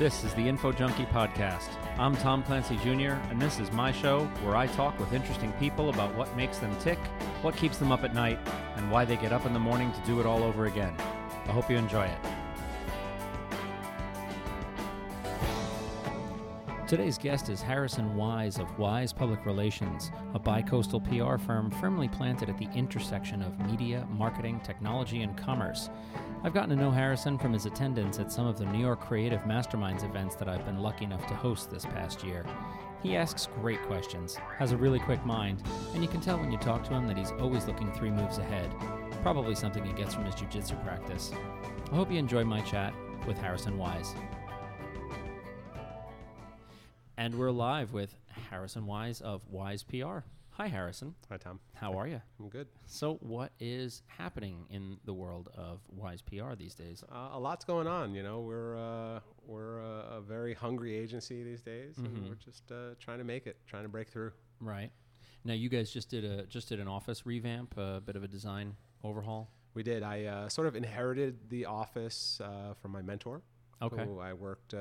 This is the Info Junkie Podcast. I'm Tom Clancy Jr., and this is my show where I talk with interesting people about what makes them tick, what keeps them up at night, and why they get up in the morning to do it all over again. I hope you enjoy it. Today's guest is Harrison Wise of Wise Public Relations, a bicoastal PR firm firmly planted at the intersection of media, marketing, technology, and commerce. I've gotten to know Harrison from his attendance at some of the New York Creative Masterminds events that I've been lucky enough to host this past year. He asks great questions, has a really quick mind, and you can tell when you talk to him that he's always looking three moves ahead. Probably something he gets from his jiu-jitsu practice. I hope you enjoy my chat with Harrison Wise. And we're live with Harrison Wise of Wise PR. Hi, Harrison. Hi, Tom. How are you? I'm good. So, what is happening in the world of Wise PR these days? Uh, a lot's going on. You know, we're uh, we're a, a very hungry agency these days, Mhm. and we're just uh, trying to make it, trying to break through. Right. Now, you guys just did a just did an office revamp, a bit of a design overhaul. We did. I uh, sort of inherited the office uh, from my mentor. Okay. Who I worked.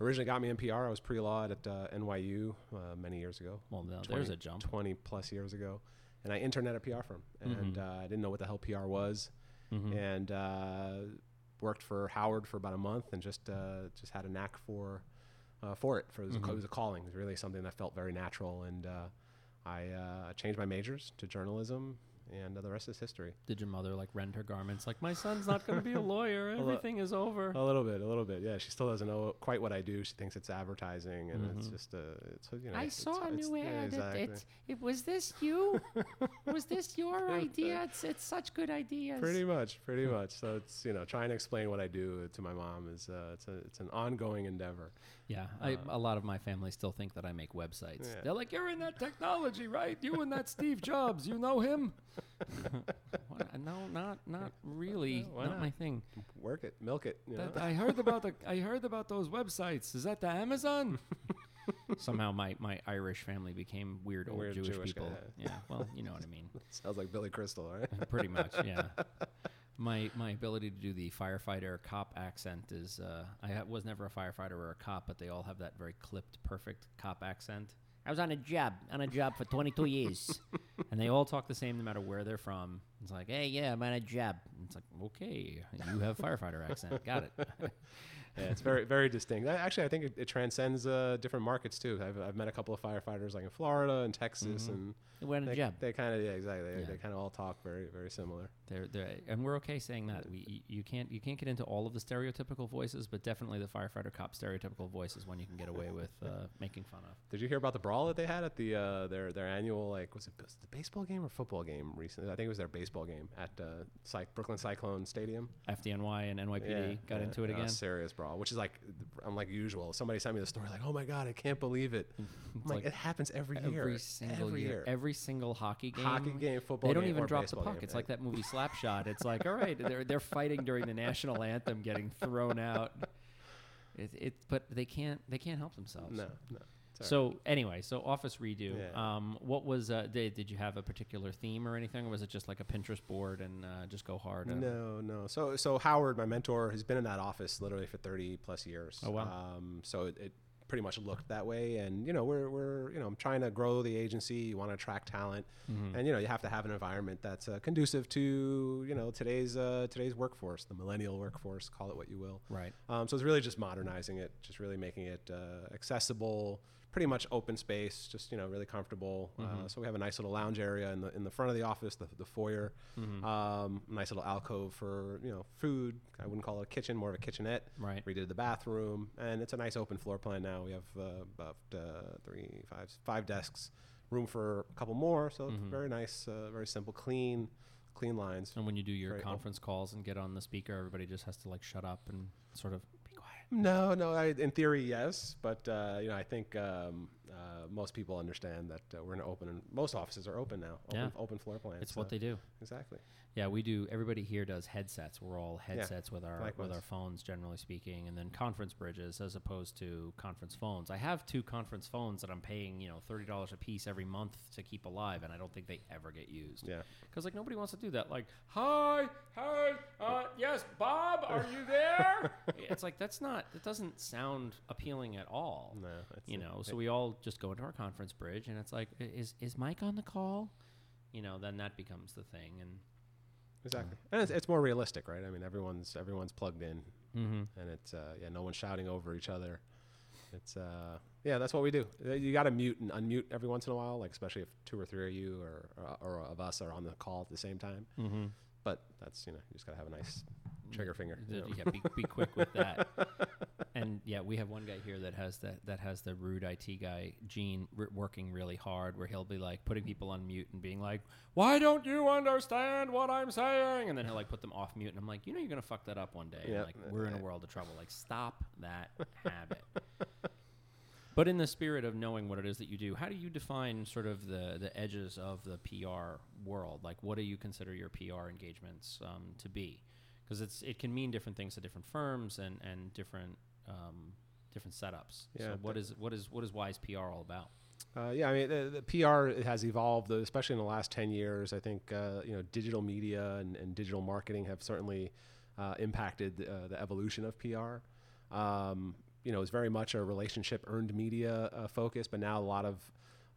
Originally got me in PR. I was pre-law at uh, NYU uh, many years ago. Well, now 20 there's a jump. 20 plus years ago. And I interned at a PR firm, and Mhm. uh, I didn't know what the hell PR was. Mhm. and uh, worked for Howard for about a month, and just uh, just had a knack for uh, for it. For it was, a, Mhm. it was a calling. It was really something that felt very natural, and uh, I uh, changed my majors to journalism, and uh, the rest is history. Did your mother like rend her garments? Like, my son's not going to be a lawyer. li- Everything is over. A little bit, a little bit. Yeah, she still doesn't know quite what I do. She thinks it's advertising, and it's Mhm. just uh, it's you know. I it's- saw a new yeah, ad. It, exactly. it, it was this you? was this your idea? It's it's such good ideas. Pretty much, pretty much. So it's you know trying to explain what I do to my mom is uh, it's a it's an ongoing endeavor. Yeah, I, Uh, a lot of my family still think that I make websites. Yeah. They're like, "You're in that technology, right? You and that Steve Jobs. You know him?" What? No, not not really. Why not, not? my thing. Work it, milk it. You know? That- I heard about the I heard about those websites. Is that the Amazon? Somehow my, my Irish family became weird old weird Jewish, Jewish people. guy. Yeah, well, you know what I mean. Sounds like Billy Crystal, right? Pretty much, yeah. My my ability to do the firefighter cop accent is uh, I ha- was never a firefighter or a cop, but they all have that very clipped, perfect cop accent. I was on a job on a job for 22 years, and they all talk the same no matter where they're from. It's like, hey, yeah, I'm on a job. It's like, okay, you have firefighter accent. Got it. Yeah, it's very very distinct. Actually, I think it, it transcends uh, different markets too. I've, I've met a couple of firefighters like in Florida and Texas, Mhm. and they, job. they kind of yeah exactly they, Yeah. they kind of all talk very very similar. They're, they're, and we're okay saying that. We you can't you can't get into all of the stereotypical voices, but definitely the firefighter cop stereotypical voice is one you can get away with uh, making fun of. Did you hear about the brawl that they had at the uh, their their annual like was it the baseball game or football game recently? I think it was their baseball game at uh, Cy- Brooklyn Cyclone Stadium. FDNY and NYPD Yeah, got into it again. serious brawl, which is like I'm like usual. Somebody sent me the story like, oh my god, I can't believe it. Mm-hmm. Like, like it happens every year. every single every year, year. every single hockey game. Hockey game, football. They don't even drop the puck. game. It's like that movie Slapshot. It's like, all right, they're they're fighting during the national anthem, getting thrown out. It, it but they can't they can't help themselves. No, no. All So anyway, so office redo. Yeah. Um, what was uh, did, did you have a particular theme or anything, or was it just like a Pinterest board and uh, just go hard? No, no. So, so Howard, my mentor, has been in that office literally for thirty plus years. Oh, wow. Um, so it, it pretty much looked that way, and you know, we're we're you know, I'm trying to grow the agency. You want to attract talent, Mhm. and you know, you have to have an environment that's uh, conducive to you know today's uh, today's workforce, the millennial workforce, call it what you will. Right. Um, so it's really just modernizing it, just really making it uh, accessible, pretty much open space, just you know really comfortable. Uh, Mhm. so we have a nice little lounge area in the in the front of the office, the, the foyer. Mhm. Um, nice little alcove for you know food. I wouldn't call it a kitchen, more of a kitchenette. right. Redid the bathroom, and it's a nice open floor plan now. We have uh, about uh, three, five, five desks, room for a couple more. So it's Mhm. very nice, uh, very simple, clean, clean lines. And when you do your Very open. conference calls and get on the speaker, everybody just has to like shut up and sort of. No, no. I, in theory, yes, but uh, you know, I think um, uh, most people understand that uh, we're in an open, and most offices are open now. Open, Yeah. open floor plans. It's what they do. exactly. Yeah, we do. Everybody here does headsets. We're all headsets with our with our phones, generally speaking, and then conference bridges as opposed to conference phones. I have two conference phones that I'm paying, you know, thirty dollars a piece every month to keep alive, and I don't think they ever get used. Yeah. Because like nobody wants to do that. Like, hi, hi, uh, yes, Bob, are you there? it's like that's not. That doesn't sound appealing at all. No, it's, You know, so we all just go into our conference bridge, and it's like, is is Mike on the call? You know, then that becomes the thing, and exactly, and it's, it's more realistic, right? I mean, everyone's everyone's plugged in, mm-hmm. and it's uh, yeah, no one's shouting over each other. It's uh, yeah, that's what we do. Uh, You got to mute and unmute every once in a while, like especially if two or three of you or, or or of us are on the call at the same time. Mm-hmm. But that's you know, you just gotta have a nice trigger finger. you know. Yeah, be, be quick with that. and yeah, we have one guy here that has that that has the rude IT guy Gene r- working really hard, where he'll be like putting people on mute and being like, "Why don't you understand what I'm saying?" And then he'll like put them off mute, and I'm like, "You know, you're gonna fuck that up one day. Yeah. like we're in a world of trouble. Like, stop that habit." But in the spirit of knowing what it is that you do, how do you define sort of the, the edges of the PR world? Like, what do you consider your PR engagements um, to be? Because it's it can mean different things to different firms and and different um, different setups. Yeah, So what is what is what is Wise PR all about? Uh, yeah, I mean, the, the PR has evolved, uh, especially in the last 10 years. I think, uh, you know, digital media and, and digital marketing have certainly uh, impacted uh, the evolution of PR. Um, you know, it's very much a relationship earned media uh, focus, but now a lot of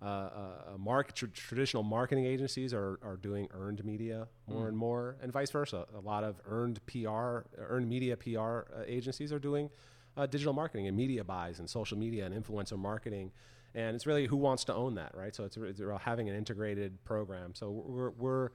uh, uh, mark, tr- traditional marketing agencies are, are doing earned media more and more, and vice versa. A lot of earned PR, earned media PR uh, agencies are doing uh, digital marketing and media buys and social media and influencer marketing. And it's really who wants to own that, right? So it's, it's about having an integrated program. So we're, we're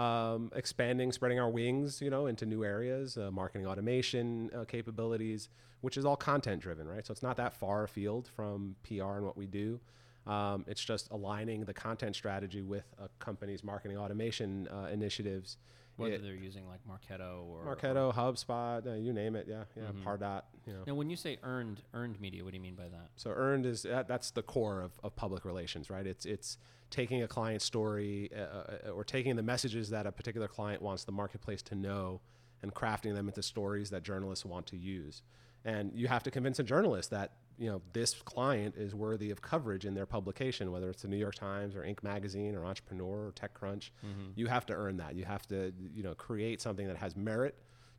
um, expanding, spreading our wings, you know, into new areas, uh, marketing automation uh, capabilities, which is all content driven, right? So it's not that far afield from PR and what we do. Um, it's just aligning the content strategy with a company's marketing automation uh, initiatives. Whether It- they're using like Marketo or Marketo, HubSpot, uh, you name it, yeah, yeah, Mhm. Pardot, you know. Now, when you say earned earned media, what do you mean by that? So earned is that, that's the core of, of public relations, right? It's it's taking a client story uh, uh, or taking the messages that a particular client wants the marketplace to know and crafting them into stories that journalists want to use. And you have to convince a journalist that you know this client is worthy of coverage in their publication, whether it's the New York Times or Inc. magazine or Entrepreneur or TechCrunch. Mm-hmm. You have to earn that. You have to you know create something that has merit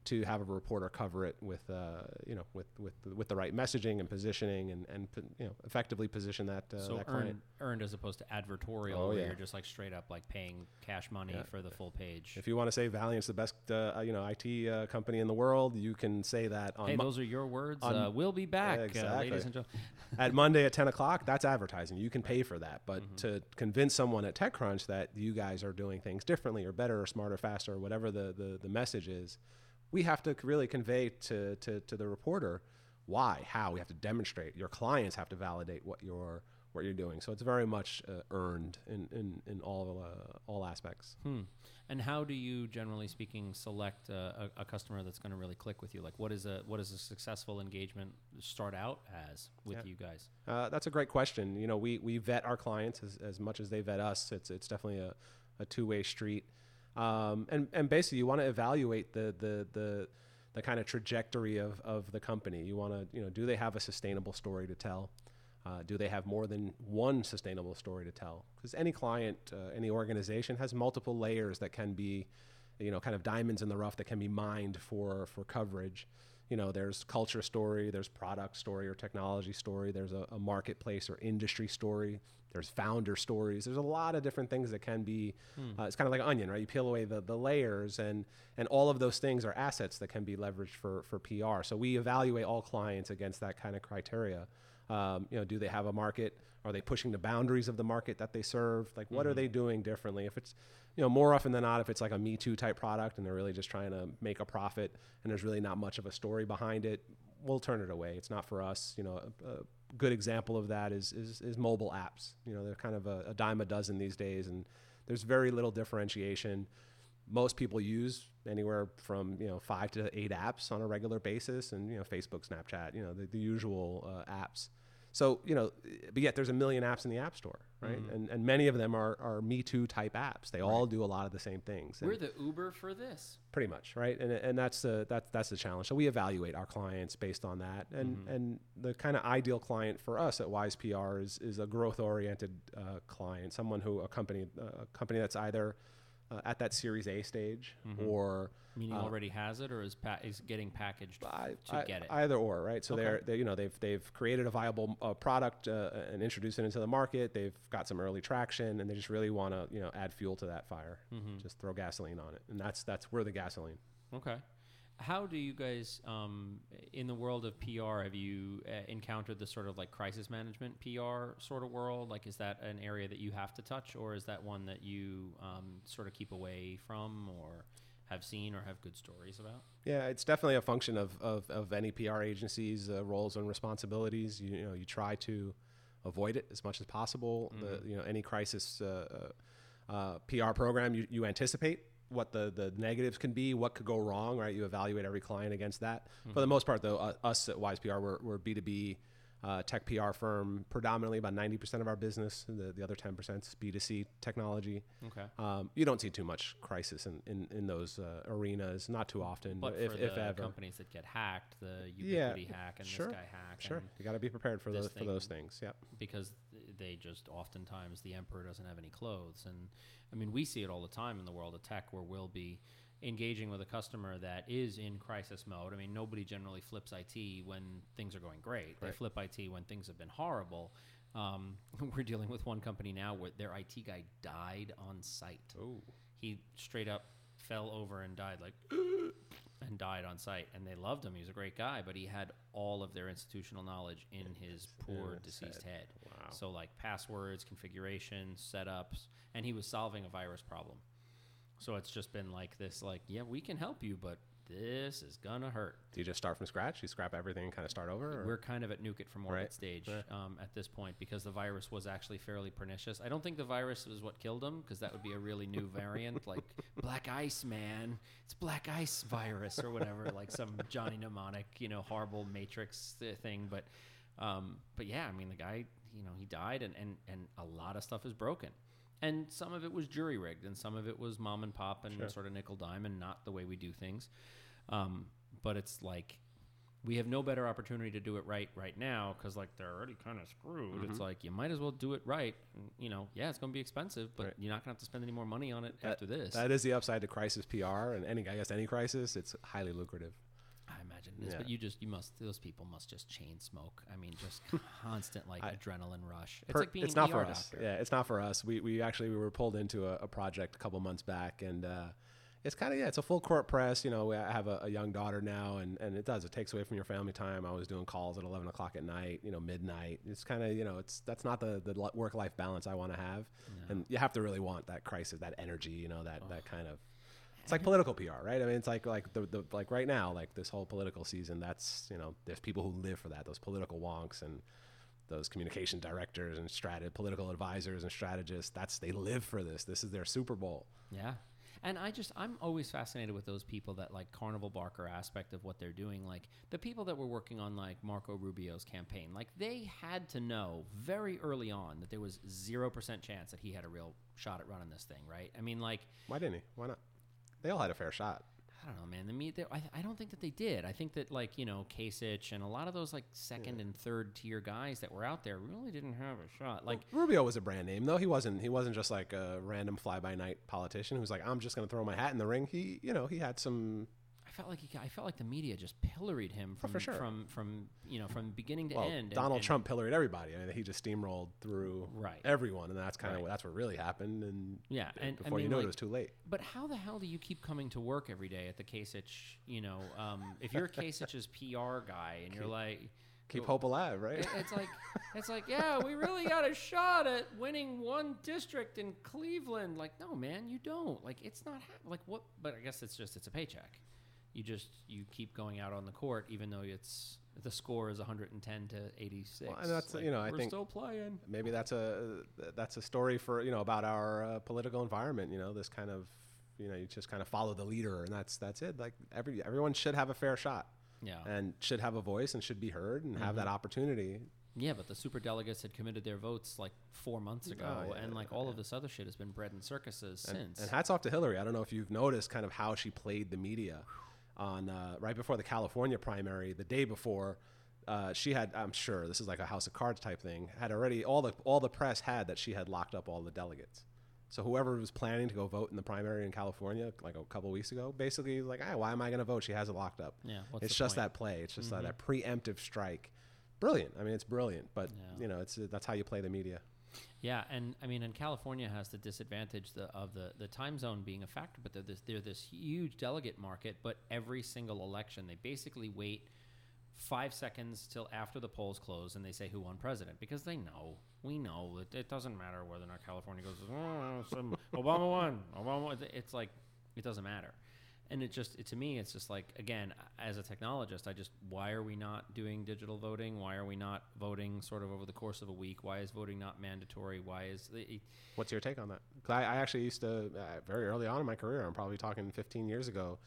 to have a reporter cover it with uh, you know with with with the right messaging and positioning and and you know effectively position that uh, so that earned client. earned as opposed to advertorial, Oh, where yeah. you're just like straight up like paying cash money Yeah. for the full page. If you want to say Valiant's the best uh, you know IT uh, company in the world, you can say that on Hey, Mo- those are your words. uh, we'll be back, uh, Exactly. ladies and gentlemen. at Monday at 10 o'clock, that's advertising. You can pay for that. But Mm-hmm. to convince someone at TechCrunch that you guys are doing things differently or better or smarter, faster, or whatever the, the, the message is, we have to really convey to, to, to the reporter why, how. We have to demonstrate. Your clients have to validate what you're, what you're doing. So it's very much uh, earned in, in, in all, uh, all aspects. Hmm. And how do you, generally speaking, select uh, a, a customer that's going to really click with you? Like, what is a what is a successful engagement start out as with Yeah. you guys? Uh, that's a great question. You know, we, we vet our clients as, as much as they vet us. It's, it's definitely a, a two way street. Um, and, and basically, you want to evaluate the, the, the, the kind of trajectory of, of the company. You want to, you know, do they have a sustainable story to tell? Uh, do they have more than one sustainable story to tell? Because any client, uh, any organization has multiple layers that can be, you know, kind of diamonds in the rough that can be mined for for coverage. You know, there's culture story, there's product story or technology story, there's a, a marketplace or industry story, there's founder stories. There's a lot of different things that can be. Uh, it's kind of like an onion, right? You peel away the, the layers, and and all of those things are assets that can be leveraged for for PR. So we evaluate all clients against that kind of criteria. Um, you know, do they have a market? Are they pushing the boundaries of the market that they serve? Like, what are they doing differently? If it's, you know, more often than not, if it's like a Me Too type product and they're really just trying to make a profit and there's really not much of a story behind it, we'll turn it away. It's not for us. You know, a, a good example of that is, is, is mobile apps. You know, they're kind of a, a dime a dozen these days, and there's very little differentiation most people use anywhere from you know five to eight apps on a regular basis and you know facebook snapchat you know the, the usual uh, apps So you know, but yet there's a million apps in the app store, right? Mm-hmm. And and many of them are are Me Too type apps. They all do a lot of the same things. and- We're the Uber for this. pretty much right and, and that's the that's that's the challenge so we evaluate our clients based on that and Mm-hmm. and the kind of ideal client for us at wise pr is is a growth oriented uh, client someone who a company a company that's either uh, at that series a stage Mm-hmm. or Meaning already has it or is pa- is getting packaged f- I, to I- get it. either or right so Okay. they're they, you know they've they've created a viable uh, product uh, and introduced it into the market they've got some early traction and they just really want to you know add fuel to that fire Mm-hmm. just throw gasoline on it and that's that's we're the gasoline Okay. How do you guys, um, in the world of PR, have you uh, encountered the sort of like crisis management PR sort of world? Like, is that an area that you have to touch, or is that one that you um, sort of keep away from, or have seen, or have good stories about? Yeah, it's definitely a function of, of, of any PR agency's uh, roles and responsibilities. You, you know, you try to avoid it as much as possible. The, you know, any crisis uh, uh, uh, PR program, you, you anticipate what the, the negatives can be, what could go wrong, right? You evaluate every client against that. For the most part, though, uh, us at Wise PR, we're, we're B2B uh, tech PR firm, predominantly about 90% of our business. The, the other 10% is B2C technology. Okay. Um, you don't see too much crisis in, in, in those uh, arenas, not too often, But if, for if the ever. companies that get hacked, the Yeah, Ubiquiti hack and sure, this guy hack, Sure, you got to be prepared for those for those things. Yep. because they just oftentimes the emperor doesn't have any clothes. And i mean we see it all the time in the world of tech where we'll be engaging with a customer that is in crisis mode. I mean nobody generally flips it when things are going great. They flip it when things have been horrible. Um, we're dealing with one company now where their it guy died on site. Oh, he straight up fell over and died like died on site and they loved him. He was a great guy but he had all of their institutional knowledge in his poor Yeah, deceased head. Wow. so like passwords configurations setups and he was solving a virus problem. So it's just been like this like yeah we can help you but this is gonna hurt do you just start from scratch? You scrap everything and kind of start over? Or? we're kind of at nuke it from orbit Right. stage Yeah. um, at this point because the virus was actually fairly pernicious. I don't think the virus was what killed him because that would be a really new variant like black ice man. It's black ice virus or whatever, like some Johnny mnemonic, you know, horrible Matrix thing. But um, but yeah, I mean the guy, you know, he died and, and, and a lot of stuff is broken. And some of it was jury rigged, and some of it was mom and pop and Sure. sort of nickel dime, and not the way we do things. Um, but it's like we have no better opportunity to do it right right now because like they're already kind of screwed. Mm-hmm. It's like you might as well do it right. And, you know, yeah, it's going to be expensive, but Right. you're not going to have to spend any more money on it after this. That is the upside to crisis PR, and any I guess any crisis, it's highly lucrative. I imagine it is, Yeah. but you just you must those people must just chain smoke. I mean, just constant like I- adrenaline rush. It's Per- like being it's not PR for us. doctor. Yeah, it's not for us. We, we actually we were pulled into a, a project a couple months back, and uh, it's kind of yeah, it's a full court press. You know, I have a, a young daughter now, and, and it does it takes away from your family time. I was doing calls at eleven o'clock at night, you know, midnight. It's kind of you know, it's that's not the the work life balance I want to have, and you have to really want that crisis, that energy, you know, that that kind of. It's like political PR, right? I mean, it's like like the, the like right now, like this whole political season. That's you know, there's people who live for that. Those political wonks and those communication directors and strat- political advisors and strategists. That's they live for this. This is their Super Bowl. Yeah. And I just I'm always fascinated with those people that like carnival barker aspect of what they're doing. Like the people that were working on like Marco Rubio's campaign, like they had to know very early on that there was zero percent chance that he had a real shot at running this thing, right? I mean, like Why didn't he? Why not? They all had a fair shot. I don't know, man. The meat, I, I don't think that they did. I think that like you know Kasich and a lot of those like second and third tier guys that were out there really didn't have a shot. Like Rubio was a brand name, though. He wasn't. He wasn't just like a random fly by night politician who's like, I'm just going to throw my hat in the ring. He, you know, he had some. I felt like he, I felt like the media just pilloried him from Oh, sure. from from you know from beginning to Well, end. Donald and- Trump pilloried everybody. I mean, he just steamrolled through Right. everyone, and that's kind of Right. that's what really happened. And Yeah, and before you mean, knew it, like- it was too late. But how the hell do you keep coming to work every day at the Kasich? You know, um, if you're Kasich's PR guy and you're like, Keep hope alive, right? it- it's like, it's like, yeah, we really got a shot at winning one district in Cleveland. Like, no, man, you don't. Like, it's not hap- like what? But I guess it's just it's a paycheck. You just you keep going out on the court, even though it's the score is 110 to 86. Well, and that's, Like, you know, I we're think- still playing. maybe that's a that's a story for you know about our uh, political environment. You know, this kind of you know you just kind of follow the leader, and that's that's it. Like every everyone should have a fair shot Yeah. and should have a voice and should be heard and have Mm-hmm. that opportunity. Yeah, but the super delegates had committed their votes like four months ago, Oh, yeah, and like yeah, all of this other shit has been bread and circuses And, since. and hats off to Hillary. I don't know if you've noticed kind of how she played the media on uh, right before the California primary, the day before. Uh, she had, I'm sure, this is like a House of Cards type thing. Had already all the all the press had that she had locked up all the delegates. So whoever was planning to go vote in the primary in California, like a couple weeks ago, basically like, ah, why am I going to vote? She has it locked up. Yeah, it's just point? that play. It's just uh, that preemptive strike. Brilliant. I mean, it's brilliant, but Yeah. you know, it's that's how you play the media. Yeah, and I mean, and California has the disadvantage the, of the, the time zone being a factor, but they're this, they're this huge delegate market. But every single election, they basically wait five seconds till after the polls close and they say who won president because they know we know it, it doesn't matter whether or not California goes oh, Obama won Obama won." it's like it doesn't matter and it just it, to me it's just like again as a technologist I just why are we not doing digital voting why are we not voting sort of over the course of a week why is voting not mandatory why is the, What's your take on that? I, I actually used to uh, very early on in my career. I'm probably talking 15 years ago.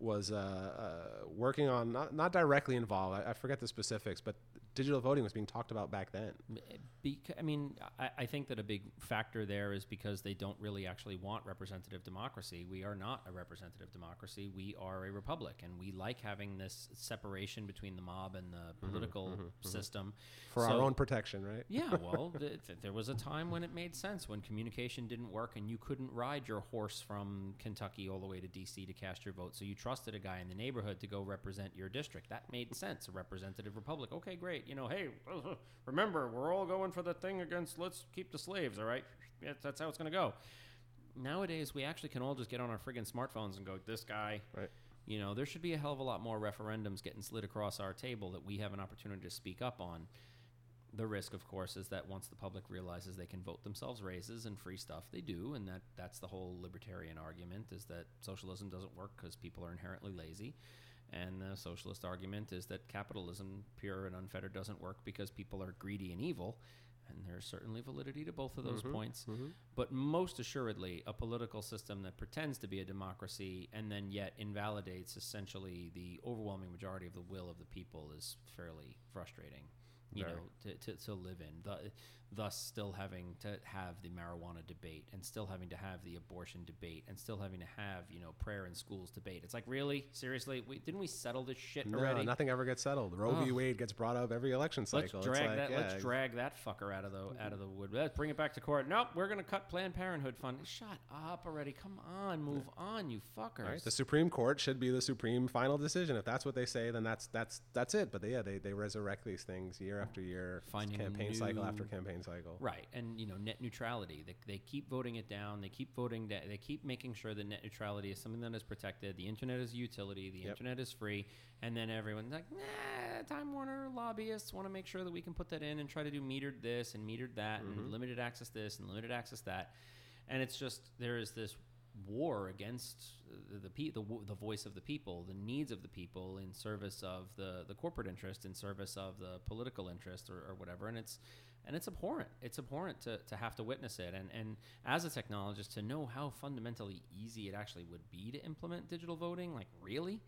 Was uh, uh, working on not not directly involved. I, I forget the specifics, but digital voting was being talked about back then. Eh, Bec- I mean, I, I think that a big factor there is because they don't really actually want representative democracy. We are not a representative democracy. We are a republic, and we like having this separation between the mob and the mm-hmm, political mm-hmm, mm-hmm. system For our own protection, right? yeah, well, th- th- there was a time when it made sense when communication didn't work and you couldn't ride your horse from Kentucky all the way to D.C. to cast your vote. So you trusted a guy in the neighborhood to go represent your district. That made sense. A representative republic. Okay, great. You know, hey, remember, we're all going for the thing against let's keep the slaves, all right? That's how it's going to go. Nowadays, we actually can all just get on our friggin' smartphones and go, this guy, Right. you know, there should be a hell of a lot more referendums getting slid across our table that we have an opportunity to speak up on. The risk, of course, is that once the public realizes they can vote themselves raises and free stuff, they do, and that that's the whole libertarian argument: is that socialism doesn't work because people are inherently lazy, and the socialist argument is that capitalism, pure and unfettered, doesn't work because people are greedy and evil. And there's certainly validity to both of those mm-hmm, points. Mm-hmm. But most assuredly, a political system that pretends to be a democracy and then yet invalidates essentially the overwhelming majority of the will of the people is fairly frustrating. You know, to, to, to live in, the, thus still having to have the marijuana debate, and still having to have the abortion debate, and still having to have you know prayer in schools debate. It's like really, seriously, we, didn't we settle this shit No, already? nothing ever gets settled. Roe v. Wade gets brought up every election cycle. Let's drag like, that. yeah, let's drag that fucker out of the out of the wood. Let's bring it back to court. Nope, we're gonna cut Planned Parenthood fund. Shut up already. Come on, move on, you fuckers. Right? The Supreme Court should be the supreme final decision. If that's what they say, then that's that's that's it. But they, yeah, they, they resurrect these things year after year, Finding campaign cycle after campaign cycle. Right, and you know net neutrality. They, they keep voting it down. They keep voting. Da- they keep making sure that net neutrality is something that is protected. The internet is a utility. The Yep. internet is free. And then everyone's like, nah. Time Warner lobbyists want to make sure that we can put that in and try to do metered this and metered that Mm-hmm. and limited access this and limited access that. And it's just there is this war against the the, pe- the the voice of the people, the needs of the people in service of the the corporate interest, in service of the political interest or, or whatever. And it's and it's abhorrent. It's abhorrent to, to have to witness it. And and as a technologist, to know how fundamentally easy it actually would be to implement digital voting, like really,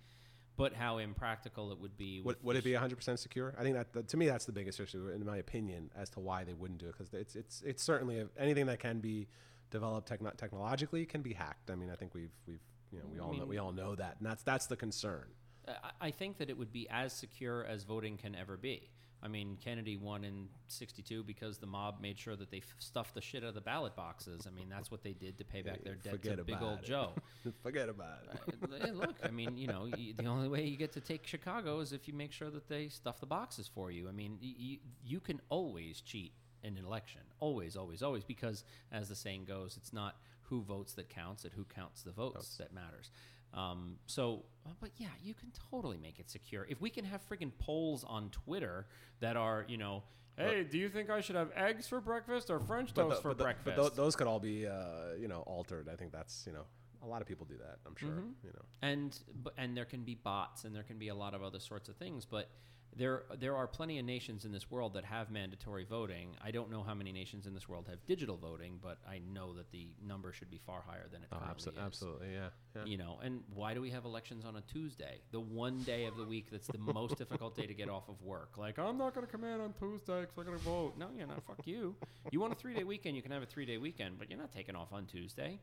but how impractical it would be. Would, would it be 100% secure? I think that, that to me that's the biggest issue in my opinion as to why they wouldn't do it because it's it's it's certainly a, anything that can be developed techno- technologically can be hacked. I mean, I think we've we've you know we I all know, we all know that, and that's that's the concern. I- I think that it would be as secure as voting can ever be. I mean, Kennedy won in '62 because the mob made sure that they f- stuffed the shit out of the ballot boxes. I mean, that's what they did to pay back their debt Forget to Big Old it. Joe. Forget about it. Uh, hey, Look, I mean, you know, y the only way you get to take Chicago is if you make sure that they stuff the boxes for you. I mean, y- y- you can always cheat in an election, always, always, always, because as the saying goes, it's not who votes that counts, it who counts the votes that matters. Um, so, uh, but yeah, you can totally make it secure. If we can have friggin' polls on Twitter that are, you know, hey, do you think I should have eggs for breakfast or French But, toast tho- for but, breakfast? but tho- those could all be uh, you know altered. I think that's you know a lot of people do that. I'm sure. Mhm. You know. and and there can be bots and there can be a lot of other sorts of things but there there are plenty of nations in this world that have mandatory voting i don't know how many nations in this world have digital voting but i know that the number should be far higher than it Oh, currently abso- is absolutely. Yeah. Yeah. you know and why do we have elections on a tuesday the one day of the week that's the most difficult day to get off of work like i'm not going to come in on tuesday because i'm going to vote no you're not fuck you you want a three day weekend you can have a three day weekend but you're not taking off on tuesday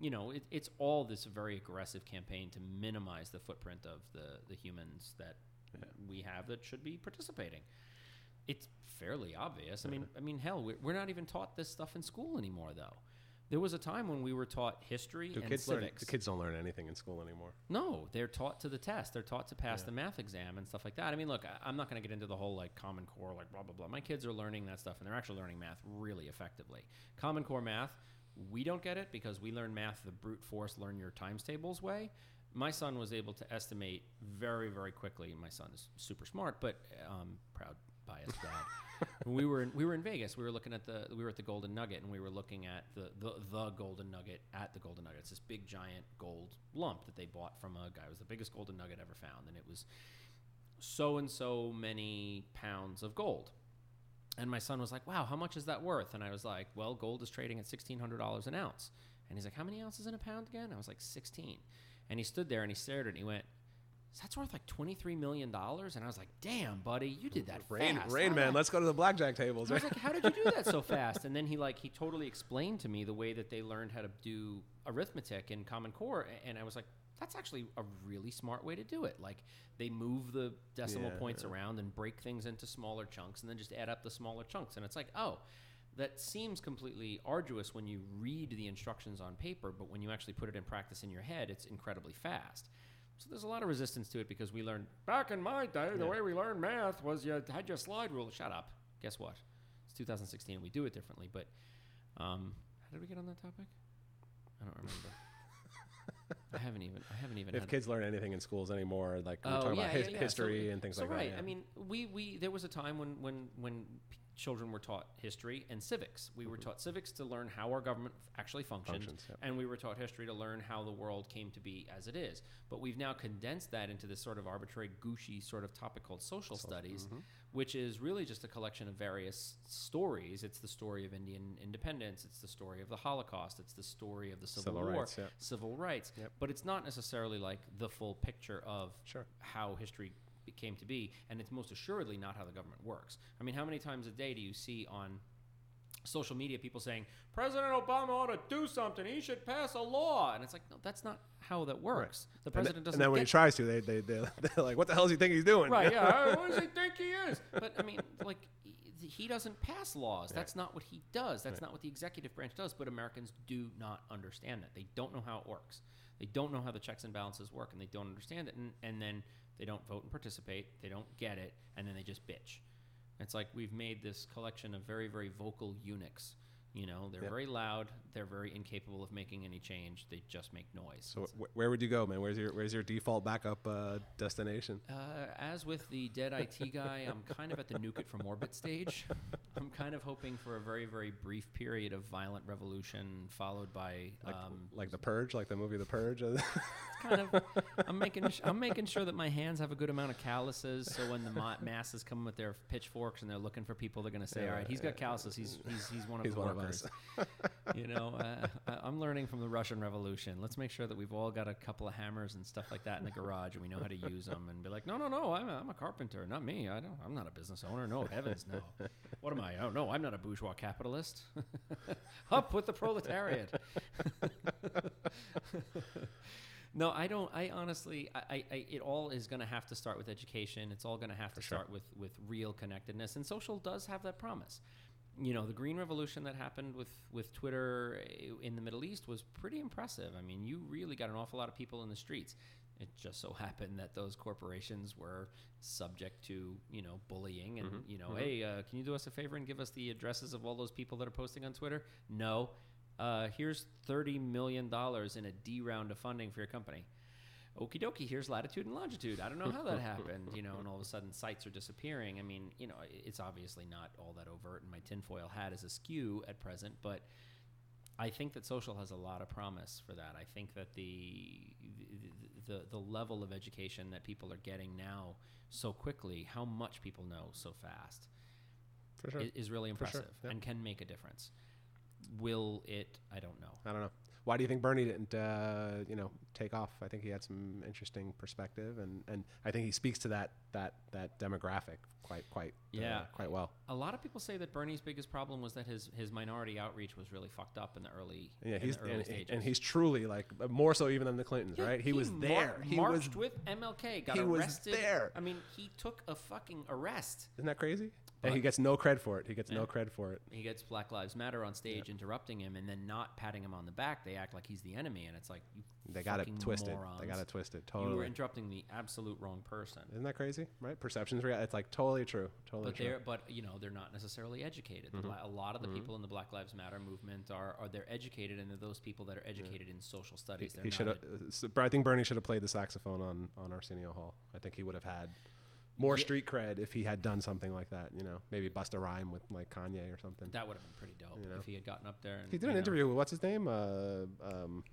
you know it, it's all this very aggressive campaign to minimize the footprint of the the humans that we have that should be participating it's fairly obvious i mean i mean hell we're, we're not even taught this stuff in school anymore though there was a time when we were taught history Do and kids learn? civics The kids don't learn anything in school anymore. no, they're taught to the test. They're taught to pass Yeah. the math exam and stuff like that. I mean, look, I'm not going to get into the whole like Common Core, like blah blah blah. My kids are learning that stuff, and they're actually learning math really effectively. Common Core math, we don't get it because we learn math the brute force, learn your times tables way. My son was able to estimate very, very quickly. My son is super smart, but um, proud biased dad. we were in, we were in Vegas. We were looking at the we were at the Golden Nugget, and we were looking at the the, the Golden Nugget at the Golden Nugget. It's this big giant gold lump that they bought from a guy. It was the biggest Golden Nugget ever found, and it was so and so many pounds of gold. And my son was like, "Wow, how much is that worth?" And I was like, "Well, gold is trading at sixteen hundred dollars an ounce." And he's like, "How many ounces in a pound again?" I was like, 16. And he stood there and he stared at it and he went, "That's worth like twenty three million dollars." And I was like, "Damn, buddy, you did that Rain, fast. Rain Man. the- Let's go to the blackjack tables. I was like, "How did you do that so fast?" And then he like he totally explained to me the way that they learned how to do arithmetic in Common Core, and I was like, "That's actually a really smart way to do it." Like they move the decimal Yeah, points around and break things into smaller chunks, and then just add up the smaller chunks, and it's like, oh. That seems completely arduous when you read the instructions on paper, but when you actually put it in practice in your head, it's incredibly fast. So there's a lot of resistance to it because we learned back in my day, the Yeah. way we learned math was you had your slide rule. Shut up. Guess what? It's 2016. We do it differently. But um, how did we get on that topic? I don't remember. I haven't even. I haven't even. if kids learn anything in schools anymore, like we're Oh, talking yeah, about his, yeah, yeah. history So- and things so like right. that. yeah. I mean, we we there was a time when when when children were taught history and civics. We were taught civics to learn how our government actually functioned, Functions, yep. and we were taught history to learn how the world came to be as it is. But we've now condensed that into this sort of arbitrary, gushy sort of topic called social studies, mm-hmm. which is really just a collection of various stories. It's the story of Indian independence. It's the story of the Holocaust. It's the story of the Civil, Civil War, rights, yeah. civil rights. Yep. But it's not necessarily like the full picture of Sure. how history came to be, and it's most assuredly not how the government works. I mean, how many times a day do you see on social media people saying President Obama ought to do something? He should pass a law, and it's like, no, that's not how that works. The president and doesn't. And then when he tries to, they they they they're like, "What the hell does he think he's doing?" right? Yeah, what does he think he is? But I mean, like. he- He doesn't pass laws. That's not what he does. That's Right. not what the executive branch does. But Americans do not understand that. They don't know how it works. They don't know how the checks and balances work, and they don't understand it. And, and then they don't vote and participate. They don't get it, and then they just bitch. It's like we've made this collection of very, very vocal eunuchs. You know, they're Yep. very loud. They're very incapable of making any change. They just make noise. So wh- where would you go, man? Where's your where's your default backup uh, destination? Uh, as with the dead IT guy, I'm kind of at the nuke it from orbit stage. I'm kind of hoping for a very, very brief period of violent revolution, followed by Like, um, like the Purge, like the movie The Purge. kind of. I'm making sh- I'm making sure that my hands have a good amount of calluses, so when the ma- masses come with their pitchforks and they're looking for people, they're going to say, Yeah, "All right, he's yeah, got calluses. He's he's he's one of He's the one workers." you know, uh, I'm learning from the Russian Revolution. Let's make sure that we've all got a couple of hammers and stuff like that in the garage, and we know how to use them. And be like, no, no, no, I'm a, I'm a carpenter, not me. I don't. I'm not a business owner. No, heavens, no. What am I? Oh no, I'm not a bourgeois capitalist. Up with the proletariat. No, I don't. I honestly, I, I, I it all is going to have to start with education. It's all going to have to sure. start with with real connectedness, and social does have that promise. You know, the green revolution that happened with with Twitter eh, in the Middle East was pretty impressive. I mean, you really got an awful lot of people in the streets. It just so happened that those corporations were subject to you know bullying and you know, hey, uh, can you do us a favor and give us the addresses of all those people that are posting on Twitter? No. Uh, here's thirty million dollars in a D round of funding for your company. Okie dokie, here's latitude and longitude. I don't know how that happened, you know, and all of a sudden sites are disappearing. I mean, you know, it's obviously not all that overt, and my tinfoil hat is askew at present, but I think that social has a lot of promise for that. I think that the the, the level of education that people are getting now so quickly, how much people know so fast, sure. i- is really For sure, impressive and can make a difference. Will it? I don't know. I don't know. Why do you think Bernie didn't, uh, you know, take off? I think he had some interesting perspective, and, and I think he speaks to that that that demographic quite quite uh, Yeah. quite well. A lot of people say that Bernie's biggest problem was that his his minority outreach was really fucked up in the early Yeah, in he's the early and, stages. and he's truly like uh, more so even than the Clintons, Yeah, right? He, was mar- there. he was marched with MLK. Got he was arrested. there. I mean, he took a fucking arrest. Isn't that crazy? And he gets no cred for it. He gets no Yeah. cred for it. He gets Black Lives Matter on stage interrupting him, and then not patting him on the back. They act like he's the enemy, and it's like you They got it twisted. Morons. They got it twisted. Totally, you were interrupting the absolute wrong person. Isn't that crazy? Right? Perceptions real. It's like totally true. Totally But true. they're but you know they're not necessarily educated. Mm-hmm. Bla- A lot of the mm-hmm. people in the Black Lives Matter movement are are they're educated, and they're those people that are educated in social studies. They're he should ed- uh, I think Bernie should have played the saxophone on on Arsenio Hall. I think he would have had more Yeah. street cred if he had done something like that. You know, maybe bust a rhyme with like Kanye or something. that would have been pretty dope You know. if he had gotten up there. And, He did an know- interview with what's his name, uh, um,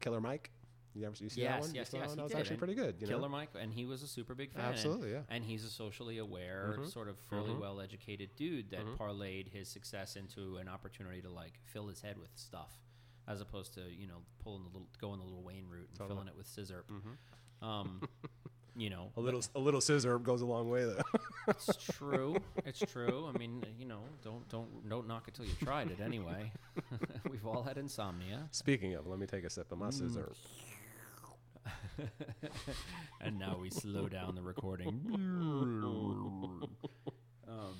Killer Mike. You ever you see that Yes, one? You yes, that yes, he That was did, actually and pretty good. You Killer know? Mike, and he was a super big fan. Absolutely, yeah. And he's a socially aware, Mhm. sort of fairly Mhm. well educated dude that Mhm. parlayed his success into an opportunity to like fill his head with stuff, as opposed to you know pulling the little going the little Wayne route and Totally. filling it with scissor. Mhm. Um, you know, A little a little scissor goes a long way though. it's true. It's true. I mean, you know, don't don't don't knock it till you tried it. Anyway, we've all had insomnia. Speaking of, let me take a sip of my scissor. and now we slow down the recording. um,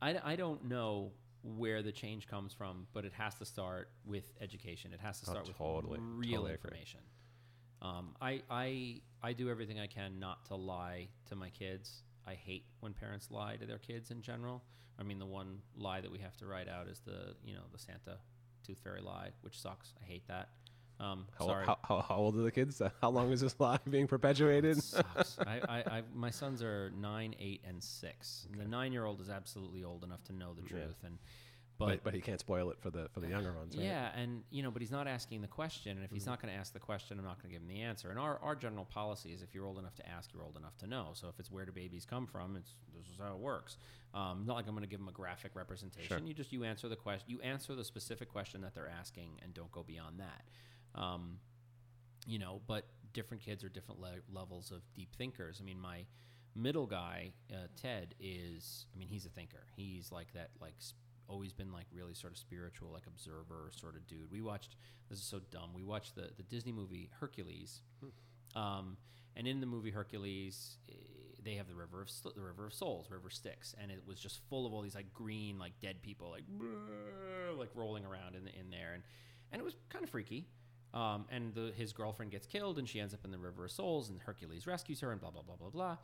I, I don't know where the change comes from, but it has to start with education. It has to Oh, start totally. with real Totally agree. Um, I, I, I do everything I can not to lie to my kids. I hate when parents lie to their kids in general. I mean, the one lie that we have to write out is the, you know, the Santa tooth fairy lie, which sucks. I hate that. Um, How, sorry. how, how, how old are the kids? How long is this lie being perpetuated? sucks. I, I, I, my sons are nine, eight, and six. And the nine-year-old is absolutely old enough to know the Yeah. truth, and but, but, but he can't spoil it for the for the younger ones. Right? yeah, and you know, but he's not asking the question. And if Mm-hmm. he's not going to ask the question, I'm not going to give him the answer. And our, our general policy is, if you're old enough to ask, you're old enough to know. So if it's where do babies come from, it's this is how it works. Um, not like I'm going to give them a graphic representation. Sure. You just you answer the question. You answer the specific question that they're asking, and don't go beyond that. Um, you know, but different kids are different le- levels of deep thinkers. I mean, my middle guy, uh, Ted, is, I mean, he's a thinker. He's like that, like, s- always been like really sort of spiritual, like observer sort of dude. We watched, this is so dumb, we watched the, the Disney movie Hercules. Um, and in the movie Hercules, eh, they have the river of the river of souls, River Styx, and it was just full of all these like green, like dead people, like like rolling around in the, in there, and and it was kind of freaky. Um, and the, his girlfriend gets killed, and she ends up in the River of Souls, and Hercules rescues her, and blah blah blah blah blah.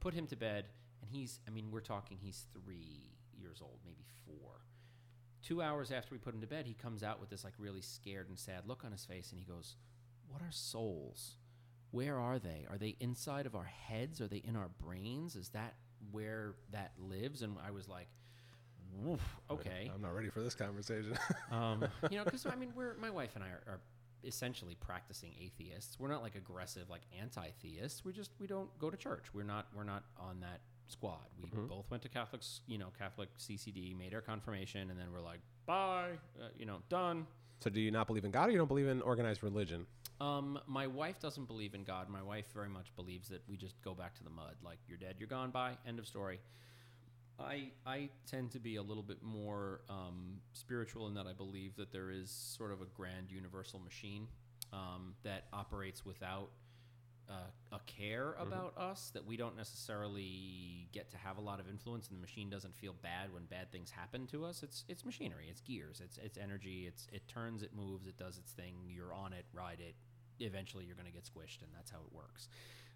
Put him to bed, and he's I mean we're talking he's three years old, maybe four. Two hours after we put him to bed, he comes out with this like really scared and sad look on his face, and he goes, "What are souls? Where are they? Are they inside of our heads? Are they in our brains? Is that where that lives?" And I was like, "Woof, okay." I'm not ready for this conversation. Um, you know, because I mean, we're my wife and I are, are essentially practicing atheists. We're not like aggressive, like anti-theists. We just we don't go to church. We're not we're not on that squad. We both went to Catholic, you know, Catholic CCD, made our confirmation, and then we're like, bye, uh, you know, done. so do you not believe in God or you don't believe in organized religion? Um, my wife doesn't believe in God. My wife very much believes that we just go back to the mud. Like you're dead, you're gone. Bye. End of story. I I tend to be a little bit more um, spiritual in that I believe that there is sort of a grand universal machine um, that operates without uh, a care about us. That we don't necessarily get to have a lot of influence, and the machine doesn't feel bad when bad things happen to us. It's it's machinery. It's gears. It's it's energy. It's it turns. It moves. It does its thing. You're on it. Ride it. Eventually, you're going to get squished, and that's how it works.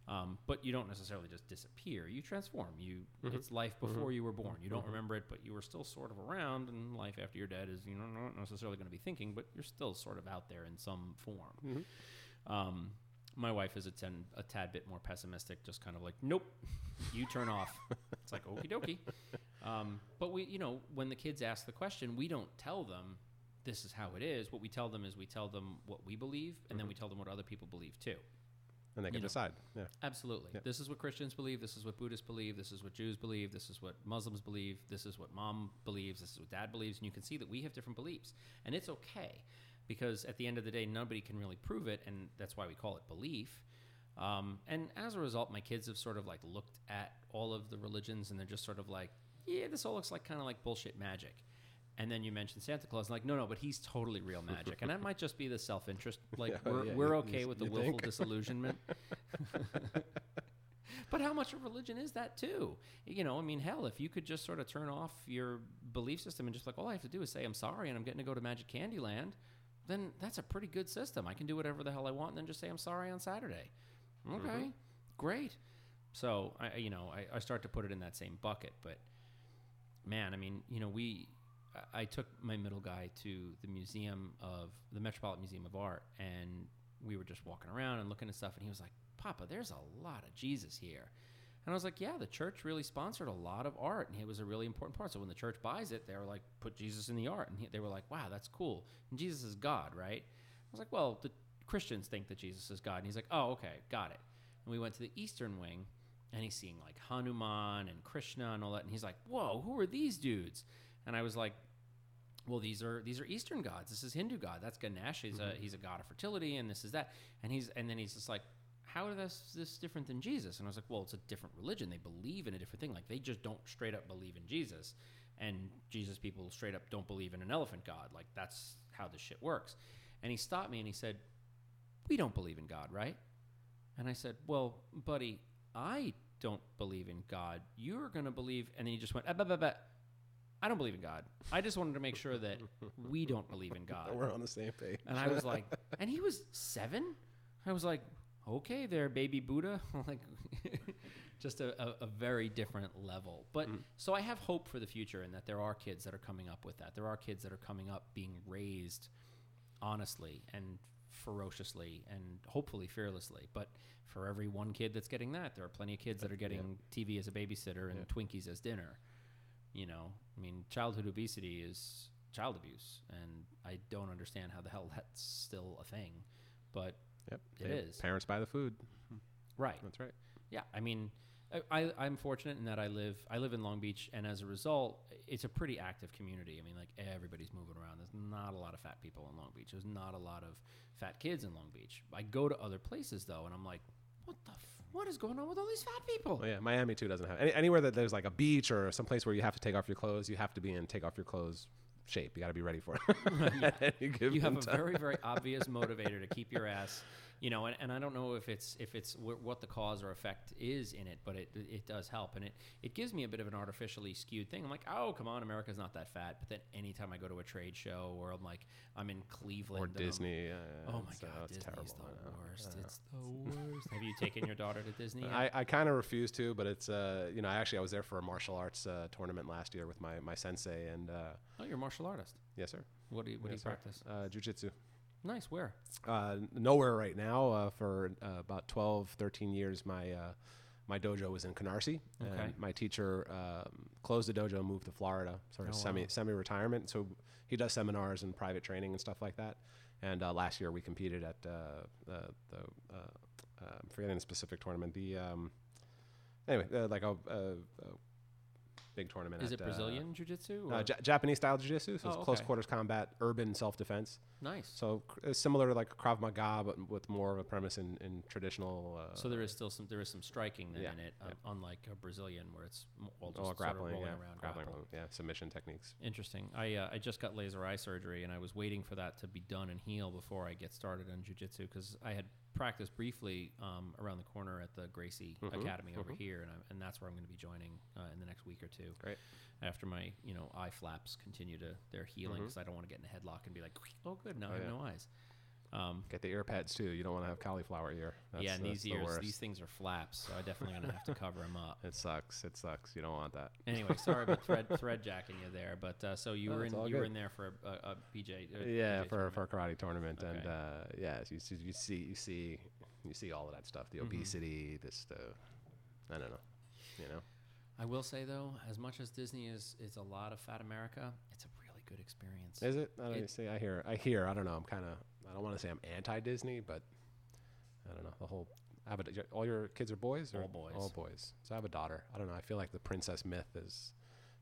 Um, but you don't necessarily just disappear. You transform. You it's life before you were born. You don't remember it, but you were still sort of around. And life after you're dead is you know not necessarily going to be thinking, but you're still sort of out there in some form. Um, my wife is a, ten, a tad bit more pessimistic, just kind of like, nope, you turn off. It's like okie dokie. Um, but we, you know, when the kids ask the question, we don't tell them this is how it is. What we tell them is we tell them what we believe, and then we tell them what other people believe too. and they can know. decide. Yeah. Absolutely. Yeah. This is what Christians believe. This is what Buddhists believe. This is what Jews believe. This is what Muslims believe. This is what mom believes. This is what dad believes. And you can see that we have different beliefs. And it's okay because at the end of the day, nobody can really prove it. And that's why we call it belief. Um, and as a result, my kids have sort of like looked at all of the religions and they're just sort of like, yeah, this all looks like kind of like bullshit magic. And then you mentioned Santa Claus, and like, no, no, but he's totally real magic, and that might just be the self-interest. Like, Yeah, we're, yeah, we're okay you- with the willful think? disillusionment. But how much of religion is that too? You know, I mean, hell, if you could just sort of turn off your belief system and just like all I have to do is say I'm sorry and I'm getting to go to Magic Candyland, then that's a pretty good system. I can do whatever the hell I want and then just say I'm sorry on Saturday. Mm-hmm. Okay, great. So I, you know, I, I start to put it in that same bucket. But man, I mean, you know, we, I took my middle guy to the museum of the Metropolitan Museum of Art, and we were just walking around and looking at stuff, and he was like, "Papa, there's a lot of Jesus here." And I was like, "Yeah, the church really sponsored a lot of art, and it was a really important part. So when the church buys it, they were like, put Jesus in the art, and he, they were like, wow, that's cool. And Jesus is God, right? I was like, well, the Christians think that Jesus is God, and he's like, oh, okay, got it. And we went to the Eastern Wing, and he's seeing like Hanuman and Krishna and all that, and he's like, whoa, who are these dudes? And I was like, well, these are these are Eastern gods. This is Hindu god. That's Ganesh. He's a mm-hmm. he's a god of fertility, and this is that. And he's and then he's just like, how is this this different than Jesus? And I was like, well, it's a different religion. They believe in a different thing. Like they just don't straight up believe in Jesus, and Jesus people straight up don't believe in an elephant god. Like that's how this shit works. And he stopped me and he said, we don't believe in God, right? And I said, well, buddy, I don't believe in God. You're gonna believe, and then he just went, ah, bah, bah, bah. I don't believe in God. I just wanted to make sure that we don't believe in God. We're on the same page. And I was like, and he was seven. I was like, okay, there, baby Buddha. like, just a, a, a very different level. But mm. so I have hope for the future, and that there are kids that are coming up with that. There are kids that are coming up being raised honestly and ferociously and hopefully fearlessly. But for every one kid that's getting that, there are plenty of kids that are getting TV as a babysitter and Twinkies as dinner. You know, I mean, childhood obesity is child abuse, and I don't understand how the hell that's still a thing. But Yep. It They- is. Parents buy the food. Hmm. right, That's right. yeah, I mean, I, I'm fortunate in that I live I live in Long Beach, and as a result, it's a pretty active community. I mean, like everybody's moving around. There's not a lot of fat people in Long Beach. There's not a lot of fat kids in Long Beach. I go to other places though, and I'm like, what the f- what is going on with all these fat people? Oh yeah, Miami too doesn't have any, anywhere that there's like a beach or some place where you have to take off your clothes. You have to be in take off your clothes shape. You got to be ready for it. You have a time. very very obvious motivator to keep your ass you know and, and i don't know if it's if it's wh- what the cause or effect is in it but it it does help. And it it gives me a bit of an artificially skewed thing. I'm like oh come on america's not that fat. But then anytime i go to a trade show or i'm like i'm in cleveland or Disney. yeah, yeah, oh my uh, god it's disney's terrible. the worst. It's the worst. Have you taken your daughter to disney yet? I, I kind of refuse to, but it's uh, you know, actually I was there for a martial arts uh, tournament last year with my, my sensei, and uh, oh you're a martial artist? Yes sir, what do you what yes, do you practice? Uh, jujitsu. Nice where Uh, nowhere right now. Uh, for uh, about 12, 13 years, my uh, my dojo was in Canarsie, Okay. and my teacher um, closed the dojo, and moved to Florida, sort of Oh, semi wow. semi retirement. So he does seminars and private training and stuff like that. And uh, last year we competed at uh, the the uh, uh, I'm forgetting the specific tournament. The um, anyway, uh, like a, a, a big tournament. is at, it brazilian jiu-jitsu Uh, or? uh, Ja- Japanese style jiu-jitsu, so it's Oh, close okay. quarters combat, urban self-defense. nice So cr- similar to like Krav Maga, but with more of a premise in, in traditional. Uh, So there is still some there is some striking then Yeah, in it, um, unlike a Brazilian where it's all just oh, sort of grappling, rolling yeah, around. grappling, grapple. yeah, submission techniques. Interesting. I uh, I just got laser eye surgery and I was waiting for that to be done and heal before I get started on jujitsu because I had practiced briefly um, around the corner at the Gracie Mhm, Academy over mhm. here and and that's where I'm going to be joining uh, in the next week or two. Great. After my you know eye flaps continue to their healing because I don't want to get in a headlock and be like oh good now Oh, I have yeah. no eyes. Um, Get the ear pads too. You don't want to have cauliflower ear. That's, yeah, and these ears, worst. these things are flaps, so I definitely gonna have to cover them up. It sucks. It sucks. You don't want that. Anyway, sorry about thread thread jacking you there, but uh, so you No, were in you were in there for a, a, a BJ. uh, yeah, BJ for tournament. for a karate tournament, and uh, yeah, you see, you see, you see, you see all of that stuff. The Mhm. obesity, this, the, I don't know, you know. I will say though, as much as Disney is is a lot of fat America, it's a really good experience. Is it? I don't It- see. I hear. I hear. I don't know. I'm kind of. I don't want to say I'm anti Disney, but I don't know. The whole. I have a, all your kids are boys. Or All boys. All boys. So I have a daughter. I don't know. I feel like the princess myth is.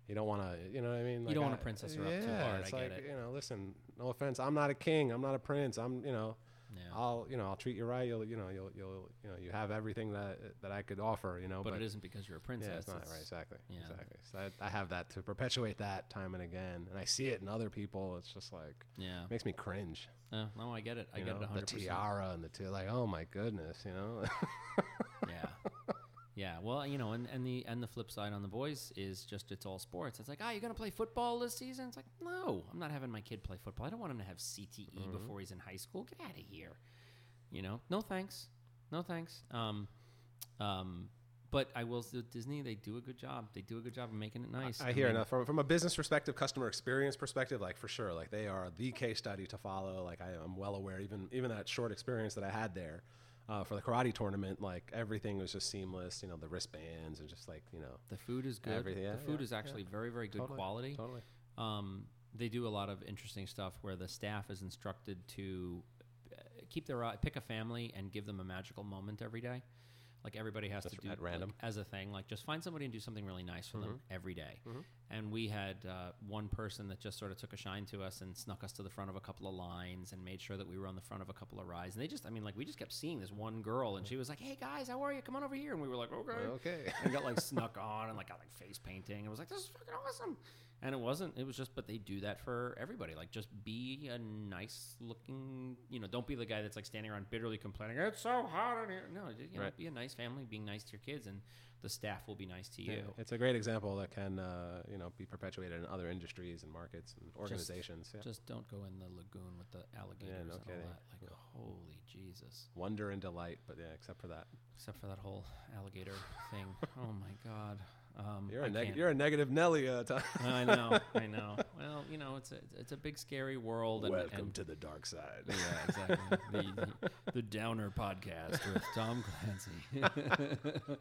You don't want to. You know what I mean? You don't wanna princess her up too yeah, hard, It's I like get it. you know. Listen. No offense. I'm not a king. I'm not a prince. I'm. You know. Yeah. I'll. You know. I'll treat you right. You'll. You know. You'll. You'll. You know. You have everything that that I could offer. You know. but, it isn't because you're a princess. Yeah, it's not it's- right. Exactly. yeah. Exactly. So I, I have that to perpetuate that time and again, and I see it in other people. It's just like Yeah. makes me cringe. Uh, no, I get it. I you get know, it 100%. the tiara and the t- like. Oh my goodness, you know. yeah. Yeah, well, you know, and, and the and the flip side on the boys is just it's all sports. It's like, ah, you're gonna play football this season? It's like, no, I'm not having my kid play football. I don't want him to have CTE Mm-hmm. before he's in high school. Get out of here. You know, no thanks, no thanks. Um, um, but I will say Disney, they do a good job. They do a good job of making it nice. I hear mean, enough from from a business perspective, customer experience perspective, like for sure, like they are the case study to follow. Like I, I'm well aware, even even that short experience that I had there. Uh, for the karate tournament, like everything was just seamless. You know, the wristbands and just like you know, The food is good. Everything, yeah, the food yeah, is actually very, very good Totally, quality. totally. Um, they do a lot of interesting stuff where the staff is instructed to uh, keep their eye, pick a family and give them a magical moment every day. Like everybody has to do at random? like, as a thing. Like just find somebody and do something really nice for them Mm-hmm. every day. And we had uh, one person that just sort of took a shine to us and snuck us to the front of a couple of lines and made sure that we were on the front of a couple of rides. And they just, I mean, like we just kept seeing this one girl and she was like, "Hey guys, how are you? Come on over here." And we were like, "Okay." Okay. and got like snuck on and like got like face painting. It was like this is fucking awesome. And it wasn't. It was just. But they do that for everybody. Like just be a nice looking. You know, don't be the guy that's like standing around bitterly complaining. It's so hot in here. No, you know, Right. be a nice family, being nice to your kids, and the staff will be nice to you. Yeah, it's a great example that can uh, you know be perpetuated in other industries and markets and organizations. yeah. Just don't go in the lagoon with the alligators yeah, no and kidding. all that. Like, holy Jesus! Wonder and delight, but yeah, except for that, Except for that whole alligator thing. Oh my God. Um, you're a neg- you're a negative Nelly. Uh, Tom. I know, I know. Well, you know, it's a it's a big scary world. And, Welcome and- to the dark side. yeah, exactly. the, the, the Downer podcast with Tom Clancy.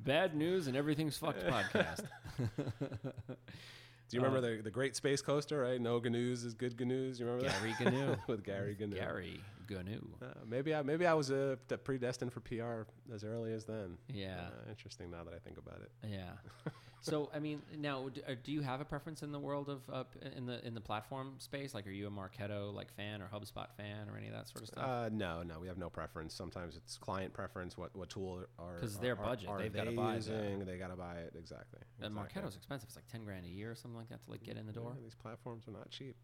Bad news and everything's fucked podcast. Do you remember the, the Great Space Coaster? Right, no GNUs is good GNUs. You remember Gary Gnu. that with Gary GNU? Gary Gnu. Uh, maybe I maybe I was uh, predestined for PR as early as then. Yeah. Uh, interesting now that I think about it. Yeah. So I mean, now do, uh, do you have a preference in the world of uh, in the in the platform space? Like, are you a Marketo like fan or HubSpot fan or any of that sort of stuff? Uh, no, no, we have no preference. Sometimes it's client preference. What what tool are because their budget, Are they've gotta buy that. using? They got to buy it exactly. and exactly. Marketo's expensive. It's like ten grand a year or something like that to like get in the door. Yeah, these platforms are not cheap.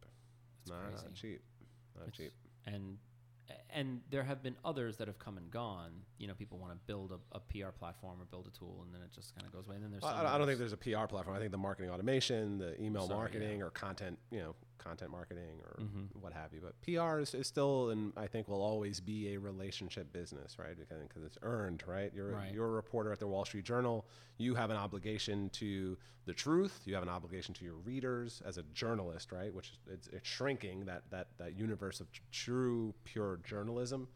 It's not, not cheap. Not It's- cheap. and and there have been others that have come and gone. You know, people want to build a, a PR platform or build a tool, and then it just kind of goes away. And then there's Well, I, I don't think there's a PR platform. I think the marketing automation, the email Sorry, marketing, yeah. or content, you know, content marketing or Mhm. what have you. But PR is, is still, and I think will always be a relationship business, right? Because, it's earned, right? You're Right. you're a reporter at the Wall Street Journal. You have an obligation to the truth. You have an obligation to your readers as a journalist, right? Which it's, it's shrinking that that that universe of true pure journalism.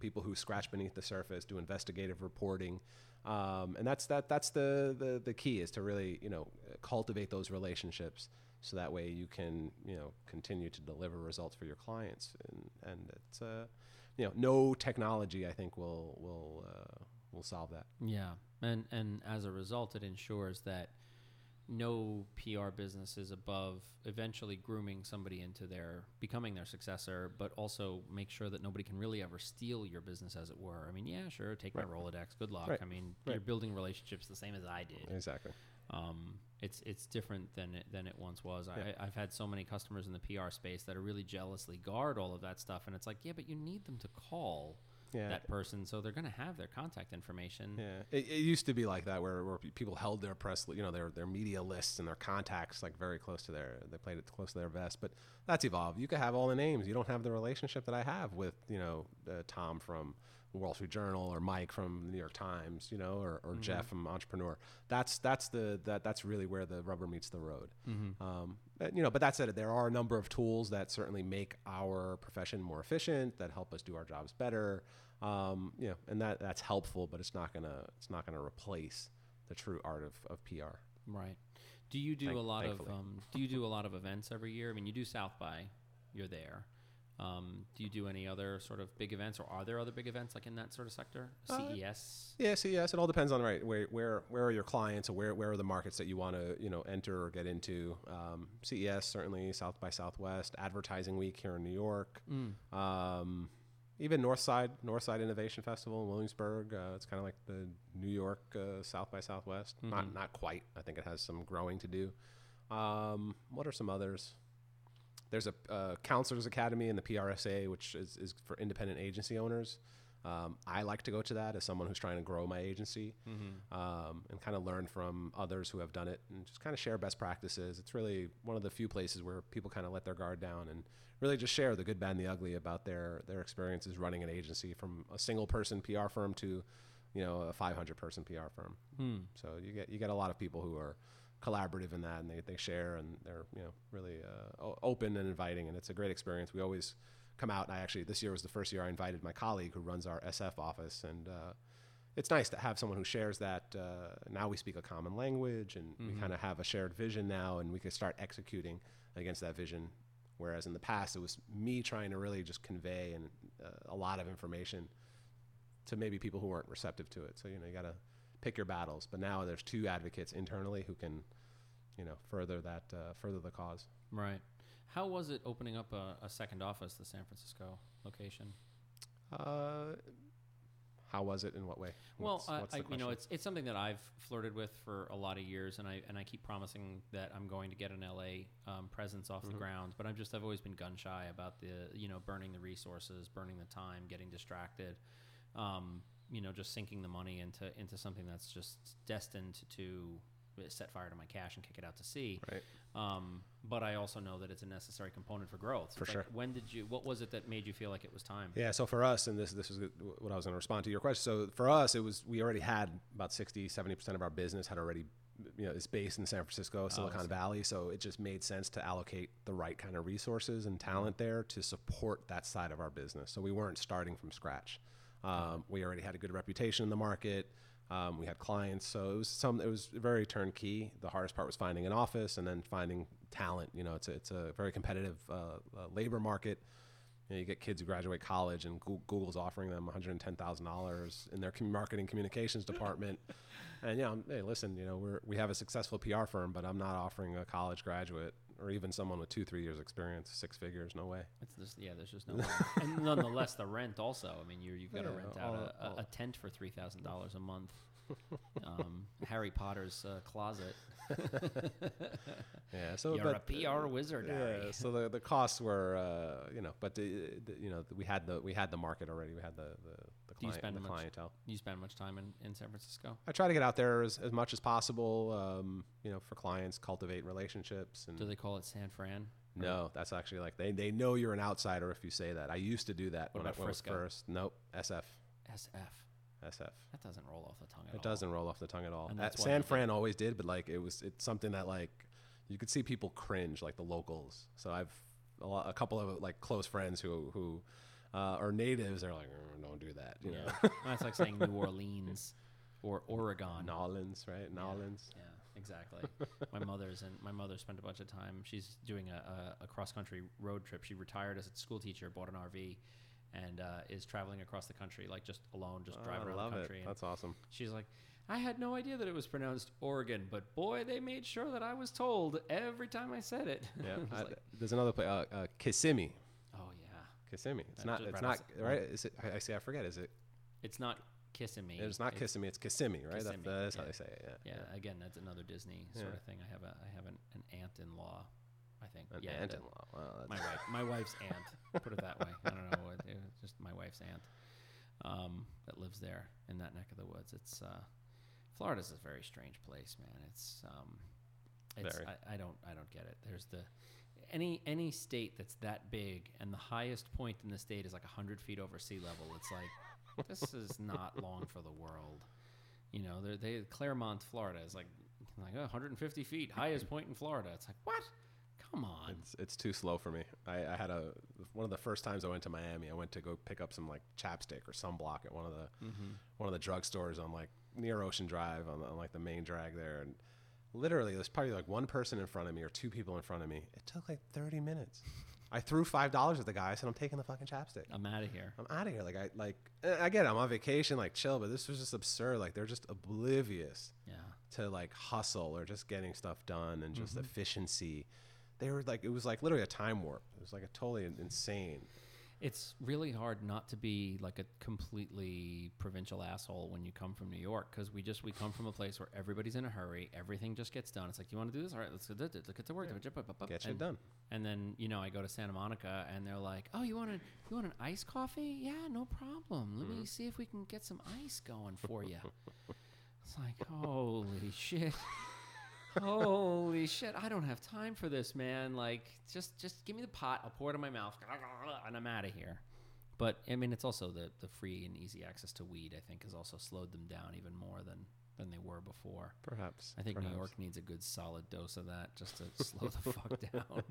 People who scratch beneath the surface, do investigative reporting. Um, and that's that. That's the, the the key is to really you know cultivate those relationships, so that way you can you know continue to deliver results for your clients. And and it's uh, you know no technology I think will will uh, will solve that. Yeah, and and as a result, it ensures that no PR business is above eventually grooming somebody into their becoming their successor, but also make sure that nobody can really ever steal your business, as it were. I mean, yeah, sure, take Right. my Rolodex. Good luck. Right. I mean, Right. you're building relationships the same as I did. Exactly. Um, it's it's different than it, than it once was. Yeah. I, I've had so many customers in the PR space that are really jealously guard all of that stuff, and it's like, yeah, but you need them to call Yeah. that person, so they're going to have their contact information. Yeah, it, it used to be like that, where, where people held their press, you know, their their media lists and their contacts like very close to their, they played it close to their vest. But that's evolved. You could have all the names. You don't have the relationship that I have with, you know, uh, Tom from Wall Street Journal or Mike from the New York Times, you know, or, or Jeff from Entrepreneur. That's that's the that that's really where the rubber meets the road. Um, but, you know, but that said, there are a number of tools that certainly make our profession more efficient, that help us do our jobs better. Um, you know, and that that's helpful, but it's not gonna it's not gonna replace the true art of, of PR. Right. Do you do Thank- a lot of um, Do you do a lot of events every year? I mean, you do South by, you're there. Um, do you do any other sort of big events, or are there other big events like in that sort of sector? Uh, CES. Yeah, yes, it all depends on right where where where are your clients or where where are the markets that you want to you know enter or get into. Um, CES certainly, South by Southwest, Advertising Week here in New York, Mm. um, even Northside Northside Innovation Festival in Williamsburg. Uh, it's kind of like the New York uh, South by Southwest. Not not quite. I think it has some growing to do. Um, what are some others? There's a uh, counselors academy in the PRSA, which is, is for independent agency owners. Um, I like to go to that as someone who's trying to grow my agency um, and kind of learn from others who have done it and just kind of share best practices. It's really one of the few places where people kind of let their guard down and really just share the good, bad, and the ugly about their their experiences running an agency from a single person PR firm to you know a 500 person PR firm. Hmm. So you get you get a lot of people who are collaborative in that, and they, they share, and they're you know really uh, open and inviting, and it's a great experience. We always come out. And I actually this year was the first year I invited my colleague who runs our SF office, and uh, it's nice to have someone who shares that. Uh, now we speak a common language, and we kind of have a shared vision now, and we can start executing against that vision. Whereas in the past, it was me trying to really just convey and uh, a lot of information to maybe people who weren't receptive to it. So you know, you got to pick your battles. But now there's two advocates internally who can, you know, further that uh, further the cause. Right. How was it opening up a, a second office, the San Francisco location? Uh, how was it? In what way? Well, What's- I, what's I, you know, it's it's something that I've flirted with for a lot of years, and I and I keep promising that I'm going to get an LA um, presence off Mm-hmm. the ground. But I'm just I've always been gun shy about the you know burning the resources, burning the time, getting distracted. Um, you know, just sinking the money into into something that's just destined to set fire to my cash and kick it out to sea. Right. Um, but I also know that it's a necessary component for growth. For Like, sure. When did you? What was it that made you feel like it was time? Yeah, so for us, and this this is what I was going to respond to your question. So for us, it was we already had about 60, 70 percent of our business had already, you know, is based in San Francisco, Silicon Valley. So it just made sense to allocate the right kind of resources and talent there to support that side of our business. So we weren't starting from scratch. Um, we already had a good reputation in the market. Um, we had clients, so it was some. It was very turnkey. The hardest part was finding an office and then finding talent. You know, it's a, it's a very competitive uh, uh, labor market. You, know, you get kids who graduate college, and Goo- Google's offering them one hundred ten thousand dollars in their marketing communications department. and yeah, hey, listen, you know, we're we have a successful PR firm, but I'm not offering a college graduate or even someone with two, three years experience six figures. No way. It's just yeah. There's just no. way. and nonetheless, the rent also. I mean, you you've got to Yeah, rent all- out a, a, all- a tent for three thousand dollars a month. um, Harry Potter's uh, closet. Yeah. So You're a but, PR wizard, Harry. Yeah. So the, the costs were, uh, you know, but the, the, you know, we had the we had the market already. We had the the, the, Do you spend the much- clientele. You spend much time in, in San Francisco? I try to get out there as, as much as possible, um, you know, for clients, cultivate relationships, and Do they call it San Fran? No, that's actually like they, they know you're an outsider if you say that. I used to do that What when I about I was Frisco? first. Nope, SF, SF. SF. That doesn't roll off the tongue at It all. doesn't roll off the tongue at all. And that's San Fran always did, but like it was it's something that like you could see people cringe, like the locals. So I've a, lot, a couple of like close friends who who uh, are natives. They're like, "Mm, don't do that. You Yeah. know, That's like saying New Orleans or Oregon. Nolans, right? Yeah. Yeah, exactly. my mother's and my mother spent a bunch of time. She's doing a, a, a cross country road trip. She retired as a school teacher, bought an RV, and uh, is traveling across the country like just alone, just Oh, driving I around the country. And That's awesome. she's like, I had no idea that it was pronounced Oregon, but boy, they made sure that I was told every time I said it. Yeah. I I- like, there's another place, uh, uh, Kissimmee. oh yeah, Kissimmee. It's That not. It's right not right. Is it? I, I see. I forget. Is it? it's not kissing me. It's not Kissimmee. It's Kissimmee, right? That's, Kissimmee, that's how yeah. they say it. Yeah. Yeah, again, that's another Disney sort Yeah. of thing. I have a I have an, an aunt-in-law, I think. An yeah, aunt-in-law. Wow, my wife, my wife's aunt. Put it that way. I don't know. It just my wife's aunt um, that lives there in that neck of the woods. It's uh, Florida's a very strange place, man. It's um, it's Very. I, I don't I don't get it. There's the any any state that's that big and the highest point in the state is like hundred feet over sea level. It's like this is not long for the world. You know, they're, they Clermont, Florida is like like oh, 150 feet, highest point in Florida. It's like what? Come on. It's it's too slow for me. I, I had a one of the first times I went to Miami. I went to go pick up some like chapstick or sunblock at one of the Mm-hmm. one of the drugstores on like near Ocean Drive on, the, on like the main drag there, and literally there's probably like one person in front of me or two people in front of me. It took like 30 minutes. I threw five dollars at the guy. I said, "I'm taking the fucking chapstick. I'm out of here. I'm out of here." Like I like I get it, I'm on vacation, like chill, but this was just absurd. Like they're just oblivious Yeah. to like hustle or just getting stuff done and just Mm-hmm. efficiency. They were like it was like literally a time warp. It was like a totally insane. It's really hard not to be like a completely provincial asshole when you come from New York because we just we come from a place where everybody's in a hurry, everything just gets done. It's like, you want to do this? All right, let's get to, get to work. Get shit and, done. And then you know I go to Santa Monica and they're like, oh, you want an you want an iced coffee? Yeah, no problem. Let Mm-hmm. me see if we can get some ice going for you. it's like, holy shit. Holy shit! I don't have time for this, man. Like, just just give me the pot. I'll pour it in my mouth, and I'm out of here. But I mean, it's also the the free and easy access to weed. I think has also slowed them down even more than than they were before. Perhaps. I think perhaps. New York needs a good solid dose of that just to slow the fuck down.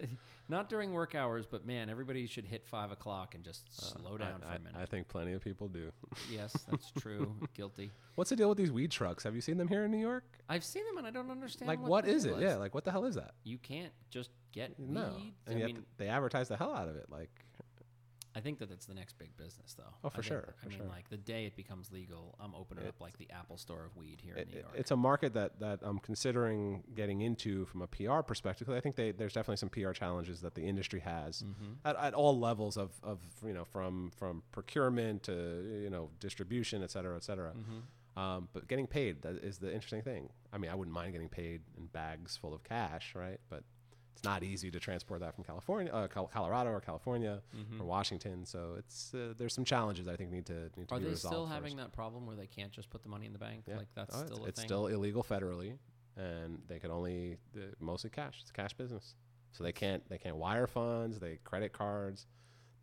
Not during work hours, but man, everybody should hit five o'clock and just slow down Uh, I, for a I- minute. I think plenty of people do. yes, that's true. Guilty. What's the deal with these weed trucks? Have you seen them here in New York? I've seen them and I don't understand. like, what, what is it? Yeah, like what the hell is that? you can't just get No, weed. and I yet mean, they advertise the hell out of it. Like, I think that it's the next big business, though. Oh, for I think- sure, I for mean, sure. like the day it becomes legal, I'm opening up like the Apple Store of weed here in New York. it's a market that that I'm considering getting into from a PR perspective. I think they, there's definitely some PR challenges that the industry has Mm-hmm. at, at all levels of, of you know from from procurement to you know distribution, et cetera, et cetera. Mm-hmm. Um, but getting paid is the interesting thing. I mean, I wouldn't mind getting paid in bags full of cash, right? But it's not easy to transport that from California, uh, Colorado, or California, or Washington. So it's uh, there's some challenges I think need to need to Are be they resolved. still first. having that problem where they can't just put the money in the bank? Yeah. Like that's Oh, it's- still a it's thing. still illegal federally, and they can only uh, mostly cash. It's a cash business, so they can't they can't wire funds. They credit cards.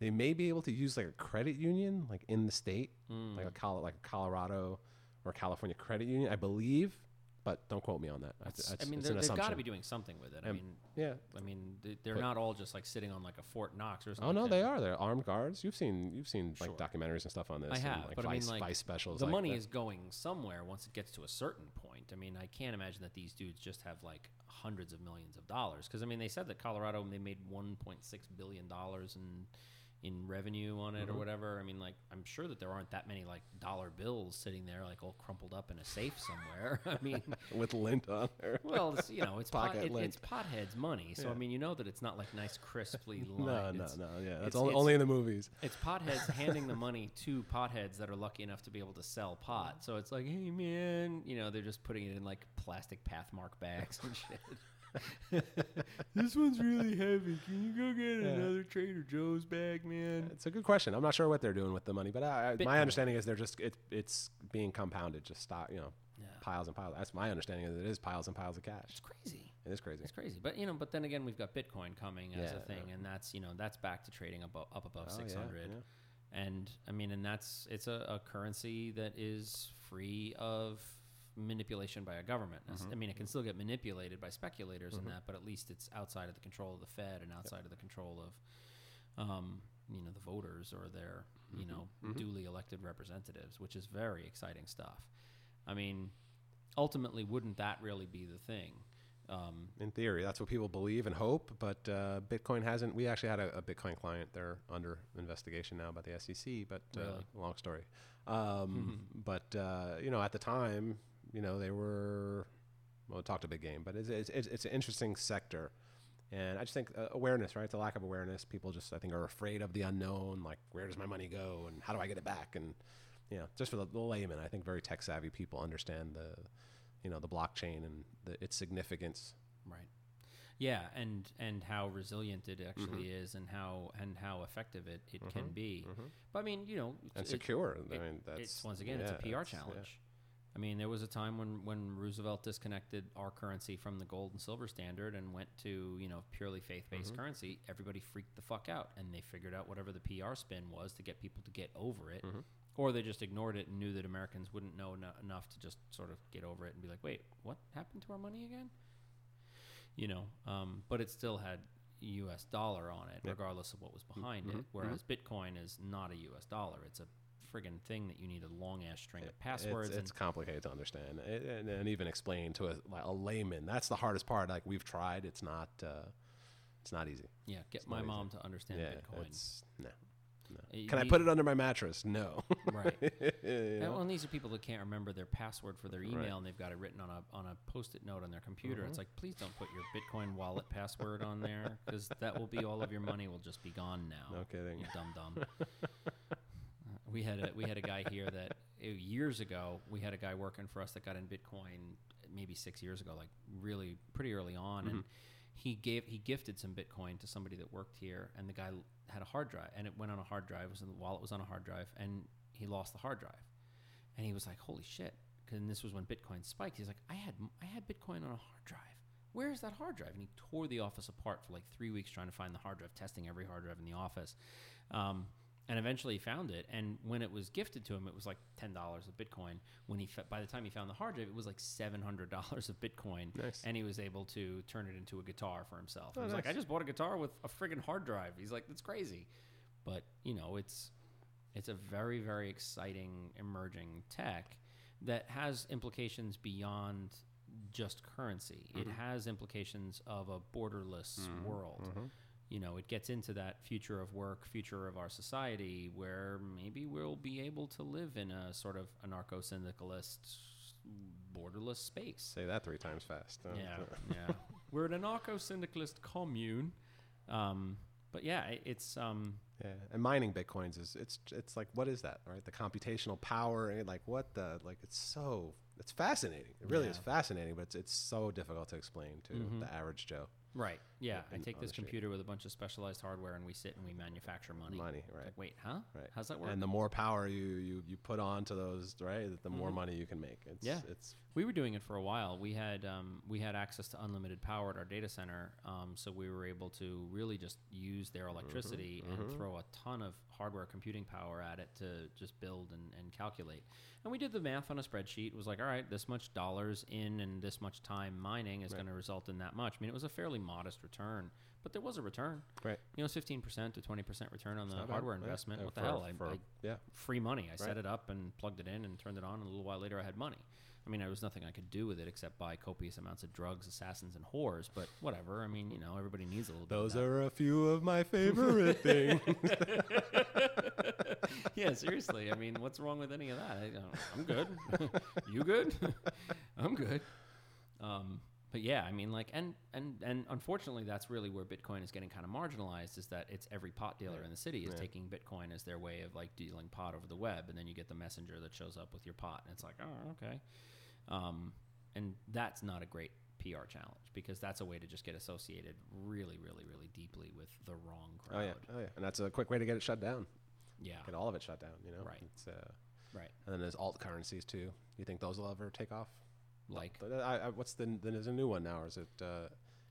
They may be able to use like a credit union, like in the state, Hmm. like a Col- like a Colorado or California credit union, I believe. But don't quote me on that. That's, I mean, they've got to be doing something with it. I Um, mean, Yeah. I mean, they- they're But- not all just like sitting on like a Fort Knox or something. Oh no, like they are. They're armed guards. You've seen you've seen like documentaries and stuff on this. I and, have, like but I mean, Vice, like, Vice specials. The like money that. is going somewhere once it gets to a certain point. I mean, I can't imagine that these dudes just have like hundreds of millions of dollars. Because I mean, they said that Colorado they made 1.6 billion dollars in in revenue on Mm-hmm. it or whatever. I mean, like I'm sure that there aren't that many like dollar bills sitting there like all crumpled up in a safe somewhere. I mean, with lint on there. well, it's, you know, it's pot, it, lint. it's potheads money. So I mean, you know that it's not like nice crisply lined. No, no, It's- no. Yeah, it's- that's only, it's- only in the movies. it's potheads handing the money to potheads that are lucky enough to be able to sell pot. So it's like, hey man, you know, they're just putting it in like plastic pathmark bags and shit. this one's really heavy. Can you go get Yeah. another Trader Joe's bag, man? It's a good question. I'm not sure what they're doing with the money, but I, I, my understanding is they're just it, it's being compounded, just stock, you know, Yeah. piles and piles. That's my understanding. Is it is piles and piles of cash. It's crazy. It is crazy. It's crazy. But you know, but then again, we've got Bitcoin coming as Yeah, a thing, and that's you know that's back to trading above, up above Oh, yeah, 600. yeah. And I mean, and that's it's a, a currency that is free of manipulation by a government. Mm-hmm. I mean, it can still get manipulated by speculators and that, but at least it's outside of the control of the Fed and outside of the control of, um, you know, the voters or their, Mm-hmm. you know, duly elected representatives, which is very exciting stuff. I mean, ultimately, wouldn't that really be the thing? Um, In theory, that's what people believe and hope. But uh, Bitcoin hasn't. We actually had a, a Bitcoin client. They're under investigation now by the SEC. But uh, Really? long story. Um, But uh, you know, at the time, you know, they were. Well, talked a big game, but it's it's, it's, an interesting sector. And I just think uh, awareness, right? It's a lack of awareness. People just, I think, are afraid of the unknown. Like, where does my money go, and how do I get it back? And you know, just for the, the layman, I think very tech savvy people understand the, you know, the blockchain and the, its significance. Right. Yeah, and and how resilient it actually Mm-hmm. is, and how and how effective it, it can be. But I mean, you know, and it- secure. it- I mean, that's it's once again, yeah, it's a PR challenge. yeah. I mean, there was a time when when Roosevelt disconnected our currency from the gold and silver standard and went to you know purely faith based Mm-hmm. currency. Everybody freaked the fuck out, and they figured out whatever the PR spin was to get people to get over it. Mm-hmm. Or they just ignored it and knew that Americans wouldn't know no- enough to just sort of get over it and be like, "Wait, what happened to our money again?" you know, um, but it still had U.S. dollar on it, Yep. regardless of what was behind Mhm, it. Whereas Bitcoin is not a U.S. dollar; it's a friggin' thing that you need a long ass string of passwords. It's, it's complicated to understand and, and, and even explain to a, like a layman. That's the hardest part. Like we've tried, it's not. Uh, it's not easy. yeah, get it's my not easy. mom to understand Yeah, Bitcoin. it's no. no. Can I put it under my mattress? No. Right. You know? well, these are people that can't remember their password for their email, Right. and they've got it written on a on a post-it note on their computer. Mm-hmm. It's like, please don't put your Bitcoin wallet password on there, because that will be all of your money will just be gone now. No kidding. You dumb dumb. We had a we had a guy here that uh, years ago we had a guy working for us that got in Bitcoin maybe six years ago, like really pretty early on, and he gave he gifted some Bitcoin to somebody that worked here, and the guy had a hard drive, and it went on a hard drive. It was in the wallet it was on a hard drive, and he lost the hard drive, and he was like, "Holy shit!" Because this was when Bitcoin spiked. He's like, "I had I had Bitcoin on a hard drive." Where's that hard drive? And he tore the office apart for like three weeks trying to find the hard drive, testing every hard drive in the office. Um, and eventually he found it. And when it was gifted to him, it was like ten dollars of Bitcoin. When he by the time he found the hard drive, it was like seven hundred dollars of Bitcoin. Nice. And he was able to turn it into a guitar for himself. Oh, he was like. I just bought a guitar with a friggin' hard drive. He's like, that's crazy. But you know, it's it's a very very exciting emerging tech that has implications beyond just currency. It mm-hmm. has implications of a borderless mm-hmm. world. Mm-hmm. You know, it gets into that future of work, future of our society, where maybe we'll be able to live in a sort of anarcho syndicalist, borderless space. Say that three times fast. Yeah, yeah. We're an anarcho syndicalist commune. Um, but yeah, it's um, Yeah, and mining bitcoins is it's it's like what is that, right? The computational power and like what the like it's so it's fascinating. It really is fascinating, but it's it's so difficult to explain to the average Joe. right. Yeah, I take this computer with a bunch of specialized hardware, and we sit and we manufacture money. Money, right? Like, wait, huh? Right. How's that work? And the more power you you you put onto those, right, the more money you can make. It's, Yeah. it's We were doing it for a while. We had um, we had access to unlimited power at our data center, um, so we were able to really just use their electricity and throw a ton of hardware computing power at it to just build and, and calculate. And we did the math on a spreadsheet. It was like, all right, this much dollars in and this much time mining is going to result in that much. I mean, it was a fairly modest return, but there was a return. right. You know, fifteen percent to twenty percent return on the not bad. hardware Yeah. investment. Uh, What the for- hell? I, for- I yeah. free money. I set it up and plugged it in and turned it on, and a little while later I had money. I mean, there was nothing I could do with it except buy copious amounts of drugs, assassins, and whores. But whatever. I mean, you know, everybody needs a little Those are a few of my favorite things. yeah, seriously. I mean, what's wrong with any of that? I, I'm good. you good? I'm good. Um, but yeah, I mean, like, and and and unfortunately, that's really where Bitcoin is getting kind of marginalized. Is that it's every pot dealer in the city is taking Bitcoin as their way of like dealing pot over the web, and then you get the messenger that shows up with your pot, and it's like, oh, okay. Um, and that's not a great PR challenge because that's a way to just get associated really, really, really deeply with the wrong crowd. oh yeah, oh yeah, and that's a quick way to get it shut down. yeah, Get all of it shut down. You know, Right. It's, uh, right. and then there's alt currencies too. You think those will ever take off? Like uh, I, I, what's the there's a new one now, or is it? Uh,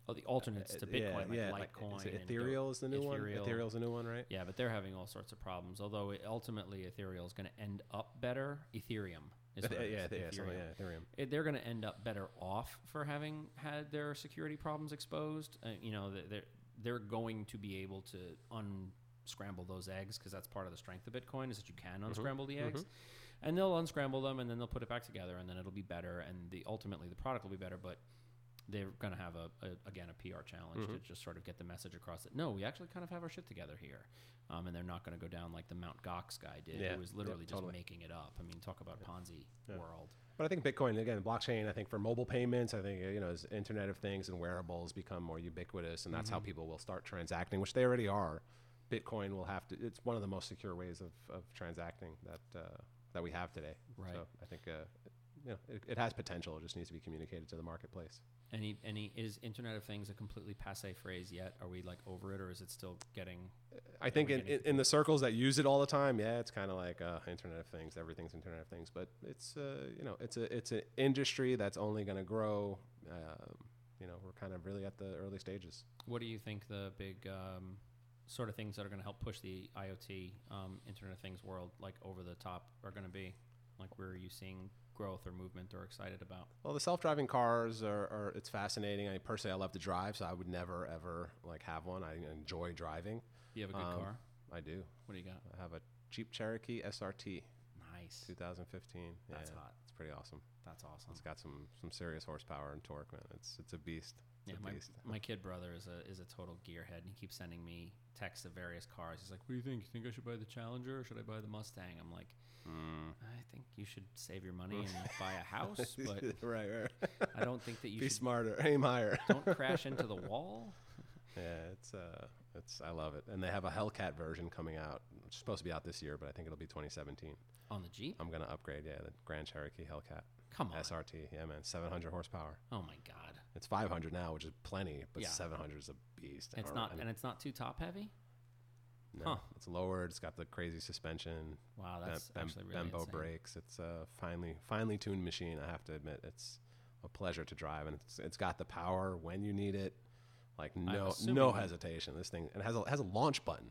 oh, the alternates to uh, Bitcoin, yeah, like yeah, Litecoin. Is it Ethereal is the new Ethereal. one. Ethereal's the new one, right? Yeah, but they're having all sorts of problems. Although it, ultimately Ethereal is going to end up better. Ethereum is what yeah, yeah, is, yeah, something, Ethereum. yeah, Ethereum. It- they're going to end up better off for having had their security problems exposed. Uh, you know, they- they're they're going to be able to unscramble those eggs because that's part of the strength of Bitcoin is that you can unscramble the eggs, and they'll unscramble them and then they'll put it back together and then it'll be better and the ultimately the product will be better, but. They're going to have a, a again a PR challenge to just sort of get the message across that no, we actually kind of have our shit together here, um, and they're not going to go down like the Mount Gox guy did, Yeah, who was yeah, literally just making it up. I mean, talk about Ponzi world. But I think Bitcoin again, blockchain. I think for mobile payments, I think you know, as Internet of Things and wearables become more ubiquitous, and that's how people will start transacting, which they already are. Bitcoin will have to. It's one of the most secure ways of, of transacting that uh, that we have today. Right. So I think uh, you know, it, it has potential. It just needs to be communicated to the marketplace. Any any is Internet of Things a completely passe phrase yet? Are we like over it, or is it still getting? I think in, getting- in the circles that use it all the time, yeah, it's kind of like uh, Internet of Things. Everything's Internet of Things, but it's uh, you know it's a it's an industry that's only going to grow. Um, you know, we're kind of really at the early stages. What do you think the big um, sort of things that are going to help push the IoT um, Internet of Things world like over the top are going to be? Like, where are you seeing growth or movement or excited about? Well, the self-driving cars are, are it's fascinating. I personally I love to drive, so I would never ever like have one. I enjoy driving. You have a good Um, car? I do. What do you got? I have a Jeep Cherokee SRT Nice. 2015. That's yeah, hot. It's pretty awesome. That's awesome. It's got some some serious horsepower and torque, man. It's it's a beast. Yeah, my, my kid brother is a is a total gearhead, and he keeps sending me texts of various cars. He's like, "What do you think? You think I should buy the Challenger or should I buy the Mustang?" I'm like, Mm. "I think you should save your money and buy a house, but right, right. I don't think that you should Be should. smarter. Aim higher. Don't crash into the wall." Yeah, it's uh, it's I love it. And they have a Hellcat version coming out. It's supposed to be out this year, but I think it'll be 2017. On the Jeep? I'm gonna upgrade. Yeah, the Grand Cherokee Hellcat Come on. SRT. Yeah, man, 700 horsepower. Oh my God. It's 500 now, which is plenty, but Yeah. 700 is a beast. It's not, I and it's not too top heavy. no, huh. It's lowered. It's got the crazy suspension. Wow, that's Bem- actually really Brembo insane. brakes. It's a finely finely tuned machine. I have to admit, it's a pleasure to drive, and it's it's got the power when you need it. Like no no hesitation. This thing and it has a has a launch button.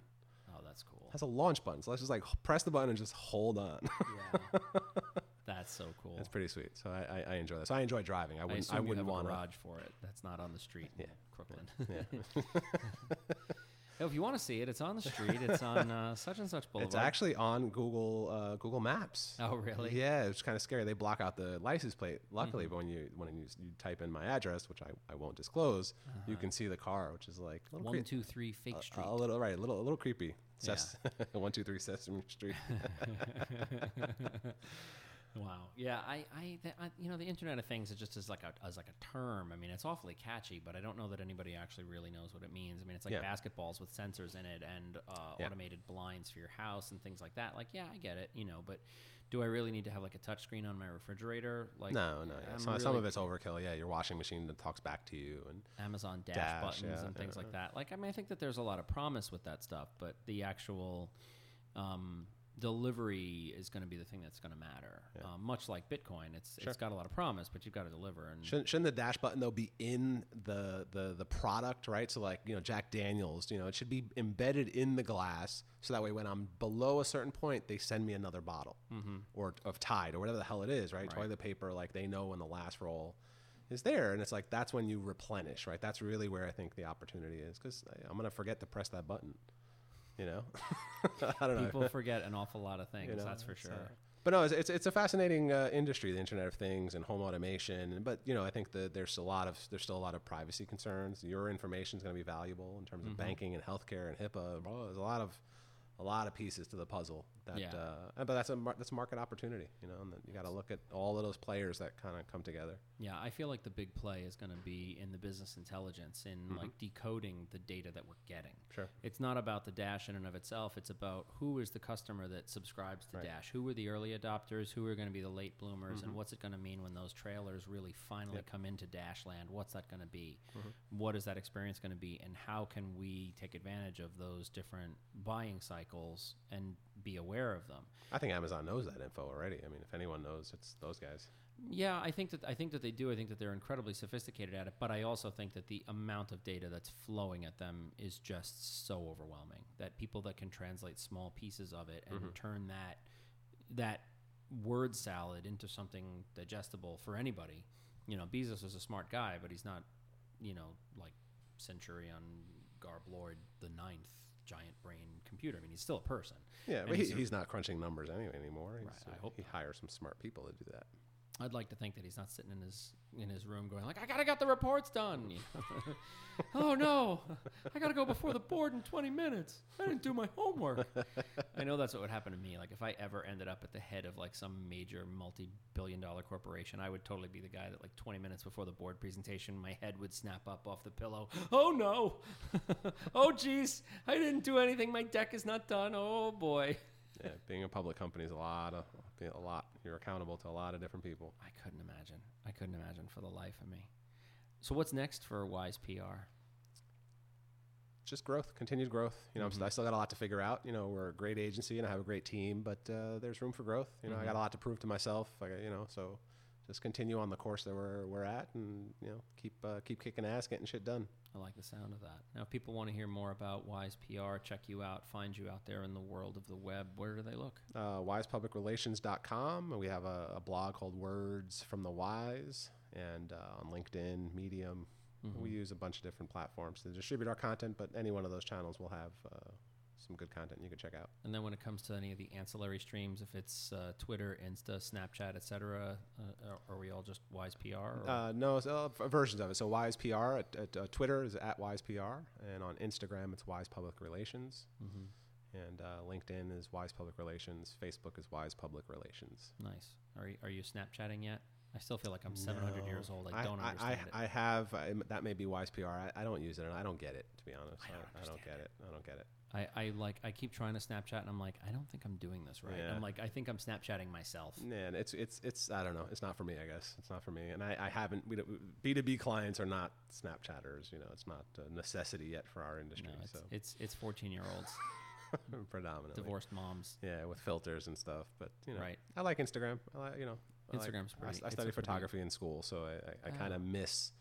Oh, that's cool. It has a launch button. So let's just like press the button and just hold on. Yeah. that's so cool. That's pretty sweet. So I, I, I enjoy that. So I enjoy driving. I I wouldn't assume I, wouldn't a want to. garage for it. That's not on the street in Yeah. Crooklyn. Yeah. If you want to see it, it's on the street. It's on uh, such and such Boulevard. It's actually on Google uh, Google Maps. Oh, really? Yeah, it's kind of scary. They block out the license plate. Luckily, Mm-hmm. but when you when you, you type in my address, which I, I won't disclose, you can see the car, which is like a little Uh-huh. One, two, three, fake a- street. A, little right, a little a little creepy. Ses- one two three Sesame Street. Wow. Yeah, I, I, th- I, you know, the Internet of Things is just as like a as like a term. I mean, it's awfully catchy, but I don't know that anybody actually really knows what it means. I mean, it's like Yeah. basketballs with sensors in it and uh, Yeah. automated blinds for your house and things like that. Like, yeah, I get it, you know, but do I really need to have like a touchscreen on my refrigerator? Like, no, no. Yeah. Some, some of it's overkill. Yeah, your washing machine that talks back to you, and Amazon dash, Dash, buttons yeah, and things like that. Like, I mean, I think that there's a lot of promise with that stuff, but the actual um, delivery is going to be the thing that's going to matter. Um, much like Bitcoin, it's Sure. it's got a lot of promise, but you've got to deliver. And shouldn't, shouldn't the dash button though be in the, the the product, right? So like you know Jack Daniels, you know it should be embedded in the glass, so that way when I'm below a certain point, they send me another bottle or of Tide or whatever the hell it is, right? Mm-hmm. Right. Toilet paper, like they know when the last roll is there, and it's like that's when you replenish, right? That's really where I think the opportunity is because I'm gonna forget to press that button, you know. I don't know. people forget an awful lot of things. You know, that's for sure. uh, but no, it's, it's, it's a fascinating uh, industry, the Internet of Things and home automation. But you know, I think that there's a lot of there's still a lot of privacy concerns. Your information is going to be valuable in terms of Mm-hmm. banking and healthcare and HIPAA. Bro, there's a lot of a lot of pieces to the puzzle. That, Yeah. uh, but that's a mar- that's a market opportunity, you know. And then you got to look at all of those players that kind of come together. Yeah, I feel like the big play is going to be in the business intelligence, in mm-hmm. like decoding the data that we're getting. Sure. It's not about the Dash in and of itself. It's about who is the customer that subscribes to Right. Dash. Who are the early adopters? Who are going to be the late bloomers? And mm-hmm. what's it going to mean when those trailers really finally Yep. come into Dashland? What's that going to be? Mm-hmm. What is that experience going to be? And how can we take advantage of those different buying cycles and be aware of them? I think Amazon knows that info already. I mean, if anyone knows, it's those guys. Yeah, I think that I think that they do. I think that they're incredibly sophisticated at it, but I also think that the amount of data that's flowing at them is just so overwhelming that people that can translate small pieces of it and mm-hmm. turn that that word salad into something digestible for anybody. You know, Bezos is a smart guy, but he's not, you know, like Centurion Garb Lord the ninth giant brain computer. I mean, he's still a person. Yeah, And but he, he's a- he's not crunching numbers anyway anymore. He's, Right, I hope he not. hires some smart people to do that. I'd like to think that he's not sitting in his in his room going like, I gotta get the reports done. you know? oh no, I gotta go before the board in 20 minutes. I didn't do my homework. I know that's what would happen to me. Like if I ever ended up at the head of like some major multi-billion-dollar corporation, I would totally be the guy that like 20 minutes before the board presentation, my head would snap up off the pillow. Oh no, oh geez, I didn't do anything. My deck is not done. Oh boy. Yeah, being a public company is a lot of a lot. You're accountable to a lot of different people. I couldn't imagine. I couldn't imagine for the life of me. So what's next for Wise PR? Just growth, continued growth. You know, st- I still got a lot to figure out. You know, we're a great agency and I have a great team, but uh, there's room for growth. You know, I got a lot to prove to myself. I got, you know, so just continue on the course that we're we're at, and you know, keep uh, keep kicking ass, getting shit done. I like the sound of that. Now, if people want to hear more about Wise PR, check you out, find you out there in the world of the web, where do they look? uh, wisepublicrelations.com. We have a, a blog called Words from the Wise, and uh, on LinkedIn, Medium. We use a bunch of different platforms to distribute our content, but any one of those channels will have uh, some good content you can check out. And then when it comes to any of the ancillary streams, if it's uh, Twitter, Insta, Snapchat, etc., uh, are, we all just Wise PR? Uh, no, so, uh, versions of it. So Wise PR at, at uh, Twitter is at Wise PR, and on Instagram it's Wise Public Relations, Mhm. and uh, LinkedIn is Wise Public Relations. Facebook is Wise Public Relations. Nice. Are you, are you Snapchatting yet? I still feel like I'm 700 years old. I, don't I, understand I, it. I have. I, that may be Wise PR. I, I don't use it, and I don't get it. To be honest, I don't I, don't get it. I don't get it. I, I like I keep trying to Snapchat and I'm like I don't think I'm doing this right. Yeah. I'm like I think I'm Snapchatting myself. Man, it's it's it's. I don't know. It's not for me. I guess it's not for me. And I, I haven't. We B two B clients are not Snapchatters. You know, it's not a necessity yet for our industry. No, it's so it's it's 14 year olds, predominantly divorced moms. Yeah, with filters and stuff. But you know, Right. I like Instagram. I like, you know, I like- Instagram's I, pretty- I it's studied a pretty- photography in school, so I, I, I kind of miss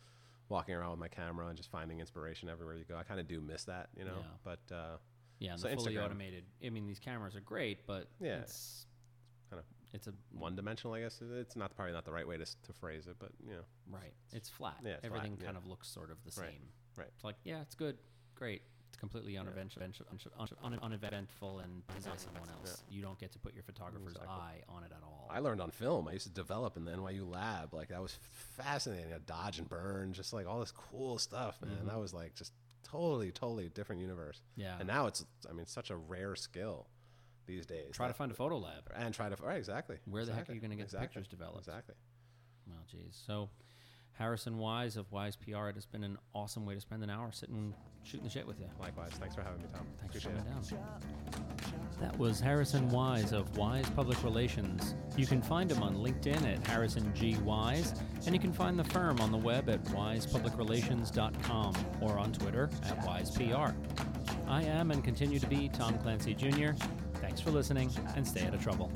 walking around with my camera and just finding inspiration everywhere you go. I kind of do miss that, you know. Yeah. But uh, Yeah, and So the fully Instagram. automated. I mean, these cameras are great, but Yeah. it's Kinda it's a one dimensional, I guess. It's not probably not the right way to, to phrase it, but you know, right. It's flat. Yeah, it's flat, Everything yeah. kind of looks sort of the Right, same. right. It's like yeah, it's good, great. It's completely uneventful, un- un- uneventful, and designed someone else. You don't get to put your photographer's Exactly. eye on it at all. I learned on film. I used to develop in the NYU lab. Like that was fascinating. Know, dodge and burn, just like all this cool stuff, man. Mhm. That was like just totally, totally different universe. yeah. And now it's, I mean, such a rare skill these days. Try to find a photo lab. and try to right exactly. Where the heck are you going to get exactly, the pictures developed? Exactly. Well, geez. So, Harrison Wise of Wise PR, it has been an awesome way to spend an hour sitting shooting the shit with you. Likewise. Thanks for having me, Tom. Thanks for Appreciate coming it. down. That was Harrison Wise of Wise Public Relations. You can find him on LinkedIn at Harrison G. Wise, and you can find the firm on the web at wisepublicrelations.com or on Twitter at WisePR. I am and continue to be Tom Clancy Jr. Thanks for listening and stay out of trouble.